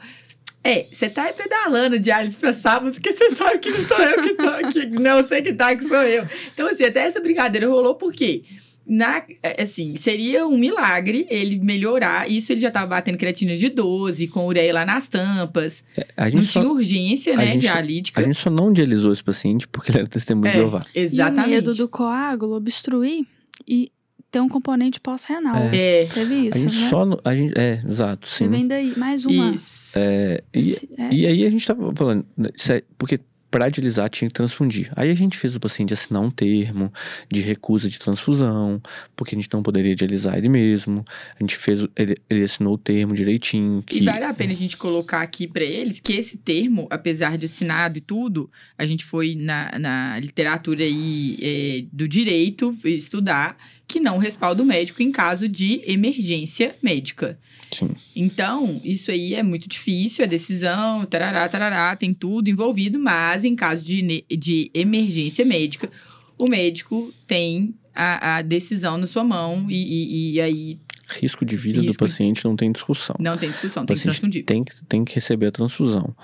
[SPEAKER 1] É, você tá pedalando de Alice pra sábado, porque você sabe que não sou eu que tô aqui. não sei que tá, que sou eu. Então, assim, até essa brincadeira rolou por quê? Na, é, assim, seria um milagre ele melhorar. Isso ele já tava batendo creatina de 12, com ureia lá nas tampas.
[SPEAKER 2] É, A
[SPEAKER 1] Não
[SPEAKER 2] gente, só,
[SPEAKER 1] tinha urgência,
[SPEAKER 2] a
[SPEAKER 1] né,
[SPEAKER 2] gente-
[SPEAKER 1] dialítica.
[SPEAKER 2] a gente só não dialisou esse paciente porque ele era testemunho de
[SPEAKER 1] É,
[SPEAKER 2] Jeová.
[SPEAKER 1] exatamente.
[SPEAKER 3] E o medo do coágulo obstruir e ter um componente pós-renal.
[SPEAKER 1] É,
[SPEAKER 3] Teve isso,
[SPEAKER 2] a gente
[SPEAKER 3] né?
[SPEAKER 2] só. no- A gente, é, exato,
[SPEAKER 3] Você
[SPEAKER 2] sim.
[SPEAKER 3] vem daí. Mais uma.
[SPEAKER 1] isso.
[SPEAKER 2] É, e,
[SPEAKER 3] Esse- é.
[SPEAKER 2] E aí a gente tava falando, né, é- porque para dialisar tinha que transfundir. Aí a gente fez o paciente assinar um termo de recusa de transfusão, porque a gente não poderia dialisar ele mesmo. A gente fez, ele, ele assinou o termo direitinho. Que,
[SPEAKER 1] E vale a pena a gente colocar aqui pra eles que esse termo, apesar de assinado e tudo, a gente foi na, na literatura aí é, do direito estudar que não respalda o médico em caso de emergência médica.
[SPEAKER 2] Sim.
[SPEAKER 1] Então, isso aí é muito difícil, a decisão, tarará, tarará, tem tudo envolvido, mas em caso de, de emergência médica, o médico tem a, a decisão na sua mão e, e- e aí
[SPEAKER 2] risco de vida do
[SPEAKER 1] Risco de-
[SPEAKER 2] paciente não tem discussão.
[SPEAKER 1] não tem discussão,
[SPEAKER 2] O
[SPEAKER 1] tem que transfundir.
[SPEAKER 2] Tem que, tem que receber a transfusão.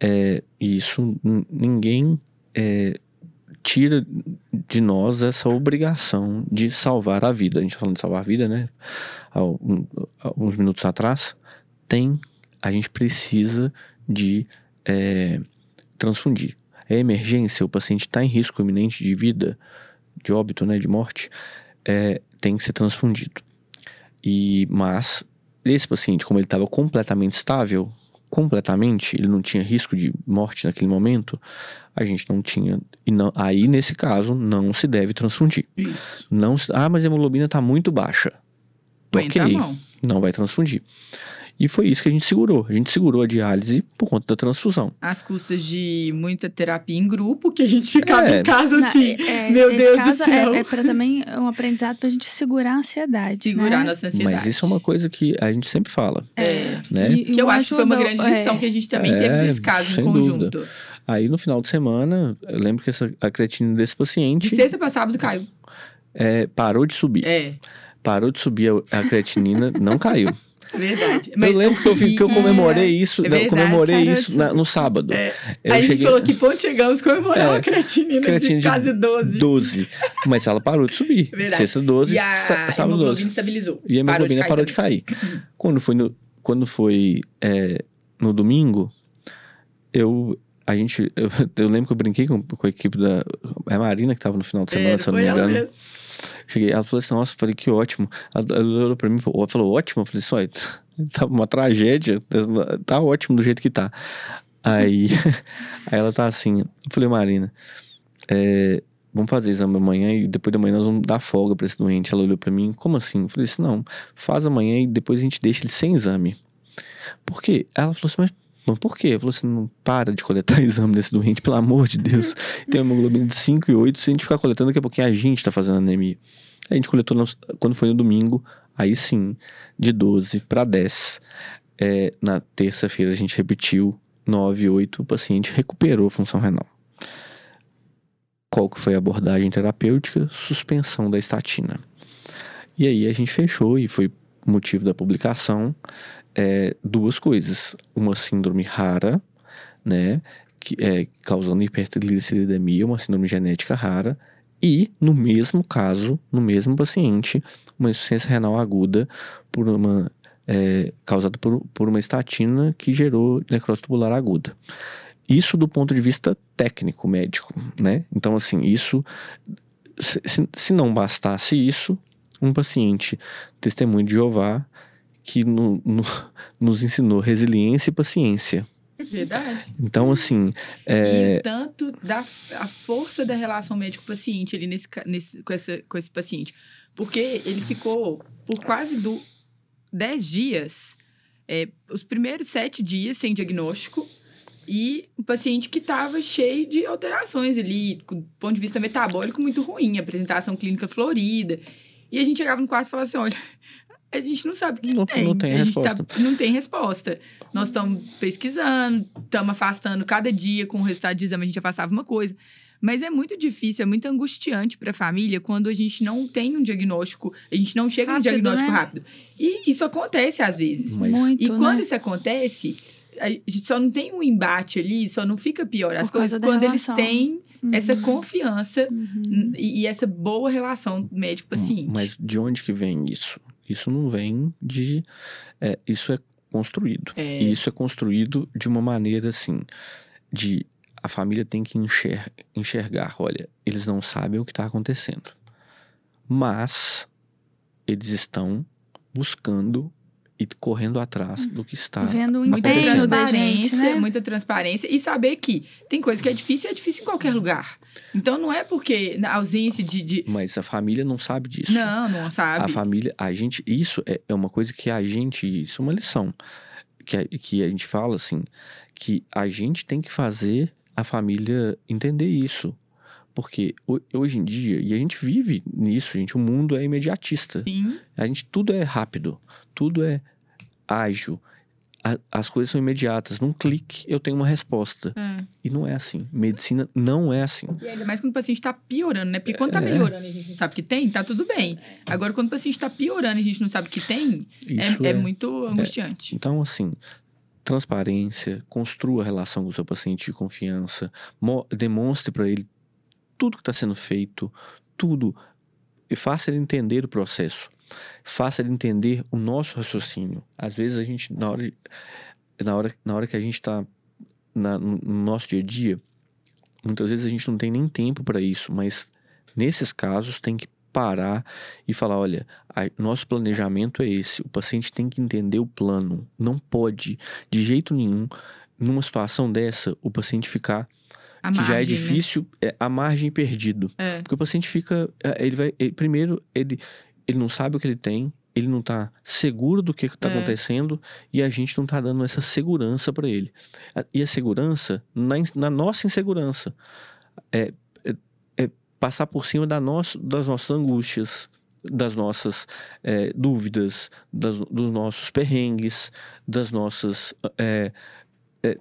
[SPEAKER 2] É, e isso ninguém é, tira de nós essa obrigação de salvar a vida. A gente tá falando de salvar a vida, né? Há um- há uns minutos atrás. Tem, a gente precisa de é, transfundir. É emergência, o paciente está em risco iminente de vida, de óbito, né, de morte, é, tem que ser transfundido. E, mas esse paciente, como ele estava completamente estável, completamente, ele não tinha risco de morte naquele momento, a gente não tinha. E não, aí, nesse caso, não se deve transfundir.
[SPEAKER 1] Isso.
[SPEAKER 2] Não ah, mas a hemoglobina está muito baixa.
[SPEAKER 1] A
[SPEAKER 2] ok, não vai transfundir. E foi isso que a gente segurou. A gente segurou a diálise por conta da transfusão.
[SPEAKER 1] Às custas de muita terapia em grupo, que a gente ficava
[SPEAKER 2] É.
[SPEAKER 1] em casa
[SPEAKER 3] Na-
[SPEAKER 1] assim.
[SPEAKER 3] é- é,
[SPEAKER 1] meu
[SPEAKER 3] nesse
[SPEAKER 1] Deus do
[SPEAKER 3] caso,
[SPEAKER 1] céu.
[SPEAKER 3] É, é para também um aprendizado pra gente segurar a ansiedade.
[SPEAKER 1] Segurar
[SPEAKER 3] né?
[SPEAKER 1] nossa ansiedade.
[SPEAKER 2] Mas isso é uma coisa que a gente sempre fala.
[SPEAKER 1] É.
[SPEAKER 2] né?
[SPEAKER 3] E-
[SPEAKER 1] Que eu acho que foi uma
[SPEAKER 3] ajudou-
[SPEAKER 1] grande lição
[SPEAKER 3] é.
[SPEAKER 1] que a gente também
[SPEAKER 2] É,
[SPEAKER 1] teve nesse caso em conjunto.
[SPEAKER 2] Aí no final de semana, eu lembro que essa, a creatina desse
[SPEAKER 1] De
[SPEAKER 2] paciente
[SPEAKER 1] sexta pra sábado caiu.
[SPEAKER 2] é, parou de subir.
[SPEAKER 1] É,
[SPEAKER 2] Parou de subir a, a creatinina, não caiu.
[SPEAKER 1] Verdade.
[SPEAKER 2] eu lembro que eu, que eu comemorei isso,
[SPEAKER 1] é
[SPEAKER 2] não,
[SPEAKER 1] verdade,
[SPEAKER 2] comemorei
[SPEAKER 3] parou de
[SPEAKER 2] isso na- no sábado.
[SPEAKER 1] É. Aí a gente falou que ponto chegamos comemorar
[SPEAKER 2] É,
[SPEAKER 1] a creatinina
[SPEAKER 2] creatina
[SPEAKER 1] de
[SPEAKER 2] de
[SPEAKER 1] quase 12.
[SPEAKER 2] 12. Mas ela parou de subir.
[SPEAKER 1] Verdade.
[SPEAKER 2] Sexta 12,
[SPEAKER 1] E a
[SPEAKER 2] sá- sábado
[SPEAKER 1] hemoglobina
[SPEAKER 2] 12.
[SPEAKER 1] estabilizou.
[SPEAKER 2] E a hemoglobina parou de
[SPEAKER 1] também.
[SPEAKER 2] cair. Quando foi no, quando foi é, no domingo, eu a gente eu, eu lembro que eu brinquei com, com a equipe da é a Marina que tava no final de semana,
[SPEAKER 1] É,
[SPEAKER 2] se eu não me engano.
[SPEAKER 1] mesmo.
[SPEAKER 2] Cheguei, ela falou assim, nossa, falei que ótimo. Ela, olhou pra mim e falou, ótimo. Eu falei olha, tá uma tragédia, tá ótimo do jeito que tá. Aí, aí ela tá assim, eu falei, Marina, é, vamos fazer exame amanhã e depois da manhã nós vamos dar folga pra esse doente. Ela olhou pra mim, como assim? Eu falei assim, não, faz amanhã e depois a gente deixa ele sem exame. Por quê? Ela falou assim, mas, mas por quê? Falei assim, não para de coletar exame desse doente, pelo amor de Deus. Tem uma hemoglobina de 5 e 8, se a gente ficar coletando, daqui a pouquinho a gente tá fazendo anemia. A gente coletou quando foi no domingo, aí sim, de 12 para 10. É, na terça-feira a gente repetiu 9, 8, o paciente recuperou a função renal. Qual que foi a abordagem terapêutica? Suspensão da estatina. E aí a gente fechou e foi motivo da publicação é, duas coisas. Uma síndrome rara, né? Que, é, causando hipertrigliceridemia, uma síndrome genética rara. E, no mesmo caso, no mesmo paciente, uma insuficiência renal aguda por uma, é, causada por, por uma estatina que gerou necrose tubular aguda. Isso do ponto de vista técnico, médico, né? Então, assim, isso... Se, se- não bastasse isso, um paciente testemunho de Jeová que no- no- nos ensinou resiliência e paciência.
[SPEAKER 1] Verdade.
[SPEAKER 2] Então, assim,
[SPEAKER 1] E
[SPEAKER 2] é,
[SPEAKER 1] o tanto da a força da relação médico-paciente ali nesse, nesse, com, essa, com esse paciente. Porque ele ficou por quase do 10 dias, é, os primeiros sete dias sem diagnóstico, e um paciente que estava cheio de alterações ali, do ponto de vista metabólico muito ruim, apresentação clínica florida. E a gente chegava no quarto e falava assim: olha, a gente não sabe o que
[SPEAKER 2] Não-
[SPEAKER 1] tem.
[SPEAKER 2] não tem
[SPEAKER 1] a gente tá-
[SPEAKER 2] resposta.
[SPEAKER 1] não tem resposta. Nós estamos pesquisando, estamos afastando cada dia com o resultado de exame, a gente afastava uma coisa. Mas é muito difícil, é muito angustiante para a família quando a gente não tem um diagnóstico, a gente não chega
[SPEAKER 3] Rápido,
[SPEAKER 1] num diagnóstico
[SPEAKER 3] né?
[SPEAKER 1] rápido. E isso acontece às vezes.
[SPEAKER 2] mas
[SPEAKER 3] Muito,
[SPEAKER 1] E quando
[SPEAKER 3] né?
[SPEAKER 1] isso acontece, a gente só não tem um embate ali, só não fica pior as
[SPEAKER 3] Por causa
[SPEAKER 1] coisas quando
[SPEAKER 3] relação.
[SPEAKER 1] eles têm essa
[SPEAKER 3] Uhum.
[SPEAKER 1] confiança
[SPEAKER 3] Uhum.
[SPEAKER 1] e, e essa boa relação médico-paciente.
[SPEAKER 2] Mas de onde que vem isso? Isso não vem de. é, isso é construído.
[SPEAKER 1] É.
[SPEAKER 2] E isso é construído de uma maneira assim, de a família tem que enxer- enxergar, olha, eles não sabem o que está acontecendo, mas eles estão buscando e correndo atrás do que está.
[SPEAKER 3] Vendo o
[SPEAKER 1] muita
[SPEAKER 3] empenho da gente,
[SPEAKER 1] transparência,
[SPEAKER 3] né?
[SPEAKER 1] muita transparência e saber que tem coisa que é difícil e é difícil em qualquer lugar. Então não é porque na ausência de, de-
[SPEAKER 2] Mas a família não sabe disso.
[SPEAKER 1] não, não sabe.
[SPEAKER 2] A família, a gente, isso é, é uma coisa que a gente, isso é uma lição que a, que a gente fala assim, que a gente tem que fazer a família entender isso. Porque ho- hoje em dia, e a gente vive nisso, gente, o mundo é imediatista.
[SPEAKER 1] Sim.
[SPEAKER 2] A gente, tudo é rápido, tudo é ágil. A- as coisas são imediatas. Num clique, eu tenho uma resposta.
[SPEAKER 1] É.
[SPEAKER 2] E não é assim. Medicina não é assim.
[SPEAKER 1] E ainda mais quando o paciente está piorando, né? Porque quando tá
[SPEAKER 2] É.
[SPEAKER 1] melhorando e a gente não sabe que tem, tá tudo bem. Agora, quando o paciente está piorando e a gente não sabe que tem, é,
[SPEAKER 2] é,
[SPEAKER 1] é muito angustiante.
[SPEAKER 2] Então, assim, transparência, construa a relação com o seu paciente de confiança, mo- demonstre para ele tudo que está sendo feito, tudo, e faça ele entender o processo, faça ele entender o nosso raciocínio. Às vezes a gente, na hora, na hora, na hora que a gente está no no nosso dia a dia, muitas vezes a gente não tem nem tempo para isso, mas nesses casos tem que parar e falar, olha, a- nosso planejamento é esse, o paciente tem que entender o plano, não pode de jeito nenhum numa situação dessa o paciente ficar
[SPEAKER 1] A
[SPEAKER 2] que já é
[SPEAKER 1] margem, né?
[SPEAKER 2] difícil, é a margem perdido.
[SPEAKER 1] É.
[SPEAKER 2] Porque o paciente fica. é, Ele vai. ele- primeiro, ele, ele não sabe o que ele tem, ele não tá seguro do que está
[SPEAKER 1] É.
[SPEAKER 2] acontecendo e a gente não tá dando essa segurança para ele. E a segurança na, na nossa insegurança. É, é, é passar por cima da nossa, das nossas angústias, das nossas é, dúvidas, das- dos nossos perrengues, das nossas. é, é,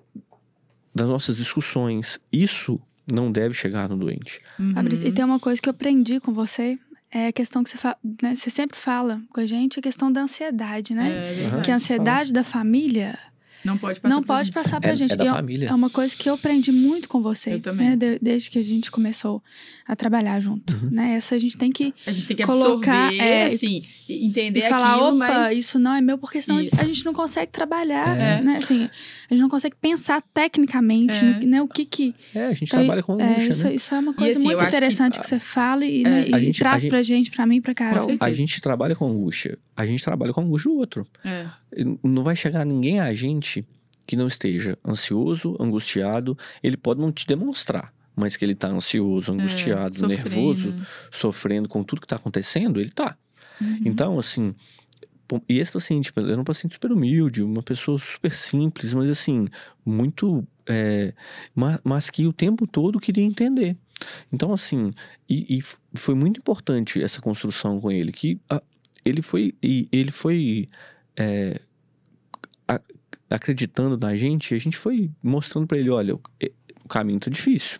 [SPEAKER 2] das nossas discussões. Isso não deve chegar no doente.
[SPEAKER 1] Uhum.
[SPEAKER 3] E tem uma coisa que eu aprendi com você, é a questão que você, fa- né, você sempre fala com a gente, a questão da ansiedade, né?
[SPEAKER 1] É verdade.
[SPEAKER 3] que a ansiedade da família
[SPEAKER 1] Não pode passar
[SPEAKER 3] não
[SPEAKER 1] pra
[SPEAKER 3] pode
[SPEAKER 1] gente.
[SPEAKER 3] passar pra
[SPEAKER 2] É,
[SPEAKER 3] gente.
[SPEAKER 2] é da
[SPEAKER 3] E
[SPEAKER 2] família.
[SPEAKER 3] É uma coisa que eu aprendi muito com você.
[SPEAKER 1] Eu também.
[SPEAKER 3] né, de- desde que a gente começou a trabalhar junto.
[SPEAKER 2] Uhum.
[SPEAKER 3] Né? Essa a gente tem que
[SPEAKER 1] A gente tem que
[SPEAKER 3] colocar,
[SPEAKER 1] absorver,
[SPEAKER 3] é,
[SPEAKER 1] assim, e entender
[SPEAKER 3] e falar,
[SPEAKER 1] aquilo,
[SPEAKER 3] opa,
[SPEAKER 1] mas...
[SPEAKER 3] isso não é meu, porque senão
[SPEAKER 1] Isso.
[SPEAKER 3] a gente não consegue trabalhar,
[SPEAKER 1] É.
[SPEAKER 3] né? Assim, a gente não consegue pensar tecnicamente,
[SPEAKER 1] É.
[SPEAKER 3] no- né? O que que...
[SPEAKER 2] É, a gente
[SPEAKER 3] Então,
[SPEAKER 2] trabalha com
[SPEAKER 3] É,
[SPEAKER 2] angústia,
[SPEAKER 3] isso,
[SPEAKER 2] né?
[SPEAKER 3] isso é uma coisa
[SPEAKER 1] assim,
[SPEAKER 3] muito
[SPEAKER 1] acho que-
[SPEAKER 3] interessante que, você fala e,
[SPEAKER 1] É.
[SPEAKER 3] né, e
[SPEAKER 2] A gente-
[SPEAKER 3] traz
[SPEAKER 2] gente-
[SPEAKER 3] pra gente, pra mim, pra Carol.
[SPEAKER 2] A gente trabalha com angústia. A gente trabalha com angústia do outro.
[SPEAKER 1] É.
[SPEAKER 2] Não vai chegar ninguém a gente que não esteja ansioso, angustiado. Ele pode não te demonstrar, mas que ele tá ansioso, angustiado,
[SPEAKER 1] É, sofrendo.
[SPEAKER 2] nervoso, sofrendo com tudo que tá acontecendo, ele tá.
[SPEAKER 1] Uhum.
[SPEAKER 2] Então, assim, e esse paciente, ele era um paciente super humilde, uma pessoa super simples, mas assim, muito. é, ma- mas, que o tempo todo queria entender. Então, assim, e, e foi muito importante essa construção com ele, que ah, ele foi. E ele foi. é, a- acreditando na gente, a gente foi mostrando pra ele: olha, o, é, o caminho tá difícil,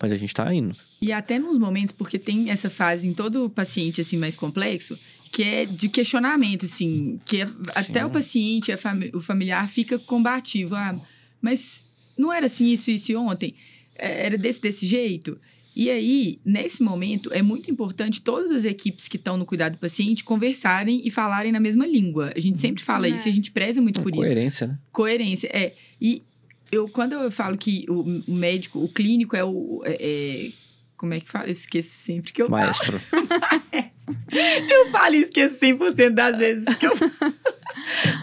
[SPEAKER 2] mas a gente tá indo.
[SPEAKER 1] E até nos momentos, porque tem essa fase em todo paciente, assim, mais complexo, que é de questionamento, assim, que é- até o paciente, o familiar fica combativo. Ah, mas não era assim isso, isso e ontem? É, Era desse, desse jeito? E aí, nesse momento, é muito importante todas as equipes que estão no cuidado do paciente conversarem e falarem na mesma língua. A gente sempre fala
[SPEAKER 3] É.
[SPEAKER 1] isso, e a gente preza muito por isso.
[SPEAKER 2] Coerência, né?
[SPEAKER 1] Coerência, é. E eu, quando eu falo que o, médico, o clínico é o. é- é- como é que fala? Eu esqueço sempre que eu falo.
[SPEAKER 2] Maestro.
[SPEAKER 1] Eu falo e esqueço 100% das vezes que eu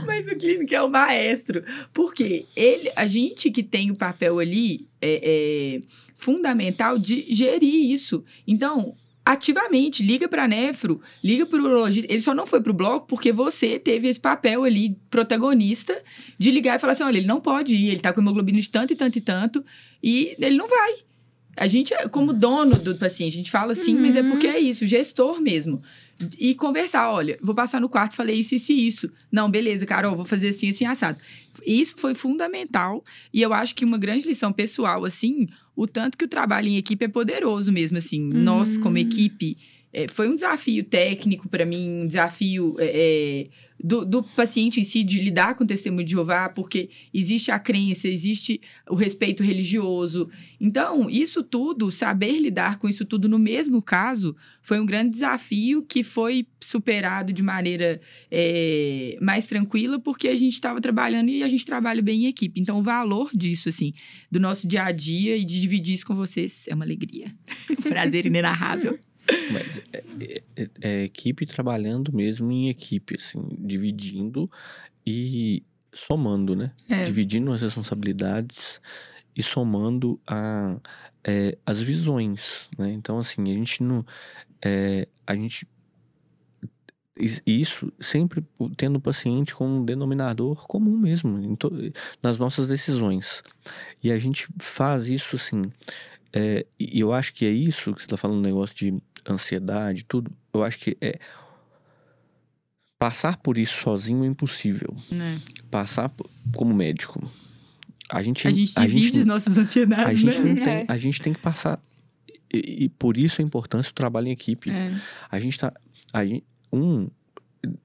[SPEAKER 1] Mas o clínico é o maestro. Porque ele, a gente que tem o papel ali é, é fundamental de gerir isso. Então, ativamente, liga para nefro, liga para o urologista. Ele só não foi pro bloco porque você teve esse papel ali, protagonista, de ligar e falar assim: olha, ele não pode ir, ele tá com hemoglobina de tanto e tanto e tanto, e ele não vai. A gente, é como dono do paciente, a gente fala assim, mas é
[SPEAKER 3] Uhum.
[SPEAKER 1] porque é isso, gestor mesmo. E conversar, olha, vou passar no quarto, falei isso, isso e isso. Não, beleza, Carol, vou fazer assim, assim, assado. Isso foi fundamental. E eu acho que uma grande lição pessoal, assim, o tanto que o trabalho em equipe é poderoso mesmo, assim.
[SPEAKER 3] Uhum.
[SPEAKER 1] Nós, como equipe, é, foi um desafio técnico para mim, um desafio é, é, do, do, paciente em si de lidar com o testemunho de Jeová, porque existe a crença, existe o respeito religioso. Então, isso tudo, saber lidar com isso tudo no mesmo caso, foi um grande desafio que foi superado de maneira é, mais tranquila, porque a gente estava trabalhando e a gente trabalha bem em equipe. Então, o valor disso, assim, do nosso dia a dia e de dividir isso com vocês é uma alegria. um prazer inenarrável.
[SPEAKER 2] Mas é, é, é, equipe trabalhando mesmo em equipe, assim, dividindo e somando, né?
[SPEAKER 1] É.
[SPEAKER 2] Dividindo as responsabilidades e somando a, é, as visões, né? Então, assim, a gente não... É, a gente... Isso sempre tendo o paciente como um denominador comum mesmo, nas nossas decisões. E a gente faz isso assim, é, e eu acho que é isso que você está falando, negócio de ansiedade, tudo, eu acho que é. Passar por isso sozinho é impossível.
[SPEAKER 1] Né?
[SPEAKER 2] Passar como médico. A gente,
[SPEAKER 1] a gente divide
[SPEAKER 2] gente,
[SPEAKER 1] as nossas ansiedades,
[SPEAKER 2] a gente
[SPEAKER 1] né?
[SPEAKER 2] Não tem, a gente tem que passar. E, e, por isso a importância do trabalho em equipe.
[SPEAKER 1] É.
[SPEAKER 2] A gente tá. A gente, um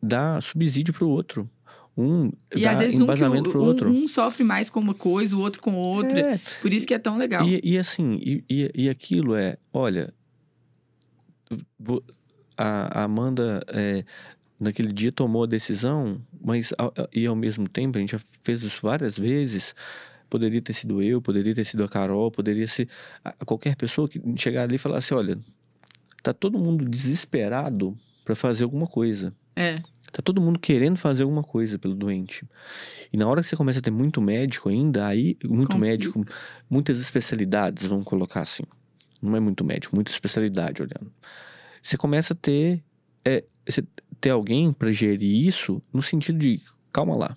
[SPEAKER 2] dá subsídio para o outro. Um
[SPEAKER 1] e
[SPEAKER 2] dá
[SPEAKER 1] às vezes um,
[SPEAKER 2] embasamento
[SPEAKER 1] que o,
[SPEAKER 2] pro outro.
[SPEAKER 1] Um, um, sofre mais com uma coisa, o outro com outra.
[SPEAKER 2] É.
[SPEAKER 1] Por isso que é tão legal.
[SPEAKER 2] E, e assim, e, e, e aquilo é, olha, a, a Amanda é, naquele dia tomou a decisão, mas e ao mesmo tempo a gente já fez isso várias vezes. Poderia ter sido eu, poderia ter sido a Carol, poderia ser qualquer pessoa que chegar ali e falar assim: olha, tá todo mundo desesperado para fazer alguma coisa.
[SPEAKER 1] É.
[SPEAKER 2] Tá todo mundo querendo fazer alguma coisa pelo doente. E na hora que você começa a ter muito médico ainda, aí, muito
[SPEAKER 1] Complica.
[SPEAKER 2] médico, muitas especialidades, vamos colocar assim. Não é muito médico, muita especialidade olhando. Você começa a ter, é, ter alguém para gerir isso no sentido de, calma lá,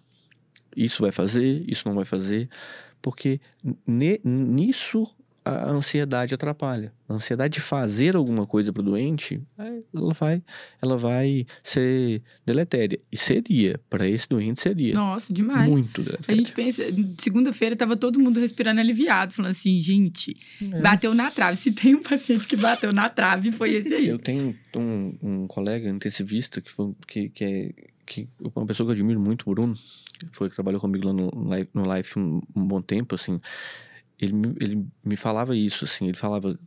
[SPEAKER 2] isso vai fazer, isso não vai fazer, porque nisso a ansiedade atrapalha. A ansiedade de fazer alguma coisa para o doente, ela vai, ela vai ser deletéria. E seria, para esse doente seria.
[SPEAKER 1] Nossa, demais.
[SPEAKER 2] Muito deletéria.
[SPEAKER 1] A gente pensa, segunda-feira tava todo mundo respirando aliviado, falando assim, gente, é. bateu na trave. Se tem um paciente que bateu na trave, foi esse aí.
[SPEAKER 2] Eu tenho um, um colega intensivista que, foi, que, que é que uma pessoa que eu admiro muito, Bruno, foi que trabalhou comigo lá no, no Life um, um bom tempo, assim, ele, ele me falava isso, assim, ele falava.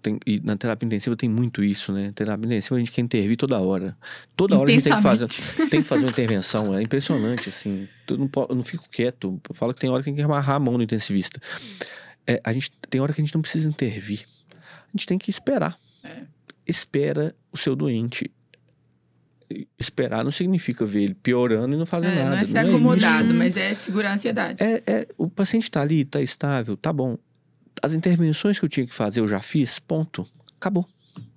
[SPEAKER 2] Tem, e na terapia intensiva tem muito isso, né? Terapia intensiva a gente quer intervir toda hora. Toda hora a gente tem que fazer, tem que fazer uma intervenção. É impressionante, assim. Eu não, eu não fico quieto. Eu falo que tem hora que tem que amarrar a mão no intensivista. É, a gente, tem hora que a gente não precisa intervir. A gente tem que esperar.
[SPEAKER 1] É.
[SPEAKER 2] Espera o seu doente esperar não significa ver ele piorando e não fazer
[SPEAKER 1] é,
[SPEAKER 2] nada.
[SPEAKER 1] Não é ser não acomodado, é mas é segurar a ansiedade.
[SPEAKER 2] É, é, o paciente está ali, está estável, tá bom. As intervenções que eu tinha que fazer, eu já fiz, ponto. Acabou.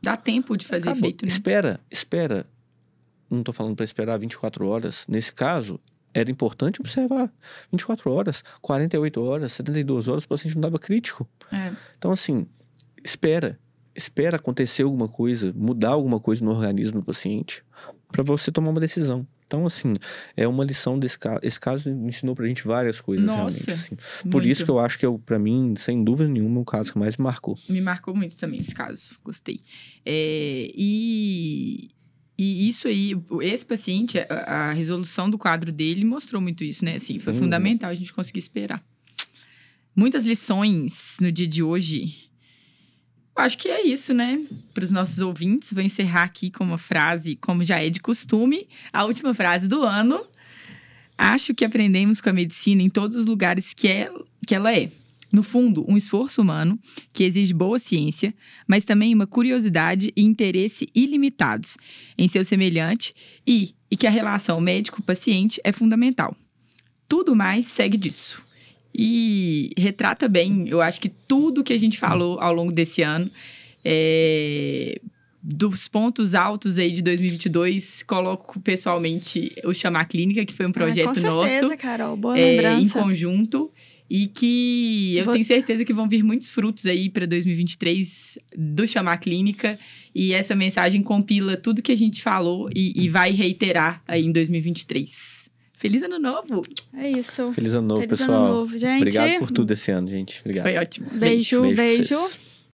[SPEAKER 1] Dá tempo de fazer
[SPEAKER 2] Acabou.
[SPEAKER 1] efeito, né?
[SPEAKER 2] Espera, espera. Não estou falando para esperar 24 horas. Nesse caso, era importante observar 24 horas, 48 horas, 72 horas, o paciente não dava crítico.
[SPEAKER 1] É.
[SPEAKER 2] Então, assim, espera. Espera acontecer alguma coisa, mudar alguma coisa no organismo do paciente para você tomar uma decisão. Então, assim, é uma lição desse caso. Esse caso ensinou pra gente várias coisas,
[SPEAKER 1] Nossa,
[SPEAKER 2] realmente. Assim. Por
[SPEAKER 1] muito.
[SPEAKER 2] isso que eu acho que, eu, pra mim, sem dúvida nenhuma, o caso que mais me marcou.
[SPEAKER 1] Me marcou muito também esse caso. Gostei. É, e, e isso aí, esse paciente, a, a, resolução do quadro dele mostrou muito isso, né? Assim, foi
[SPEAKER 2] Hum.
[SPEAKER 1] fundamental a gente conseguir esperar. Muitas lições no dia de hoje. Acho que é isso, né? Para os nossos ouvintes, vou encerrar aqui com uma frase, como já é de costume, a última frase do ano. Acho que aprendemos com a medicina em todos os lugares que, é, que ela é. No fundo, um esforço humano que exige boa ciência, mas também uma curiosidade e interesse ilimitados em seu semelhante e, e que a relação médico-paciente é fundamental. Tudo mais segue disso. E retrata bem, eu acho que tudo que a gente falou ao longo desse ano, é, dos pontos altos aí de 2022, coloco pessoalmente o Chamar Clínica, que foi um projeto
[SPEAKER 3] ah, com certeza,
[SPEAKER 1] nosso.
[SPEAKER 3] Carol, boa
[SPEAKER 1] é, em
[SPEAKER 3] lembrança.
[SPEAKER 1] conjunto. E que eu
[SPEAKER 3] Vou-
[SPEAKER 1] tenho certeza que vão vir muitos frutos aí para 2023 do Chamar Clínica. E essa mensagem compila tudo que a gente falou e, e vai reiterar aí em 2023. Feliz ano novo!
[SPEAKER 3] É isso.
[SPEAKER 2] Feliz ano novo,
[SPEAKER 3] Feliz
[SPEAKER 2] pessoal.
[SPEAKER 3] ano novo, gente.
[SPEAKER 2] Obrigado por tudo esse ano, gente. Obrigado.
[SPEAKER 1] Foi ótimo.
[SPEAKER 3] Beijo,
[SPEAKER 2] Beijo
[SPEAKER 3] beijo.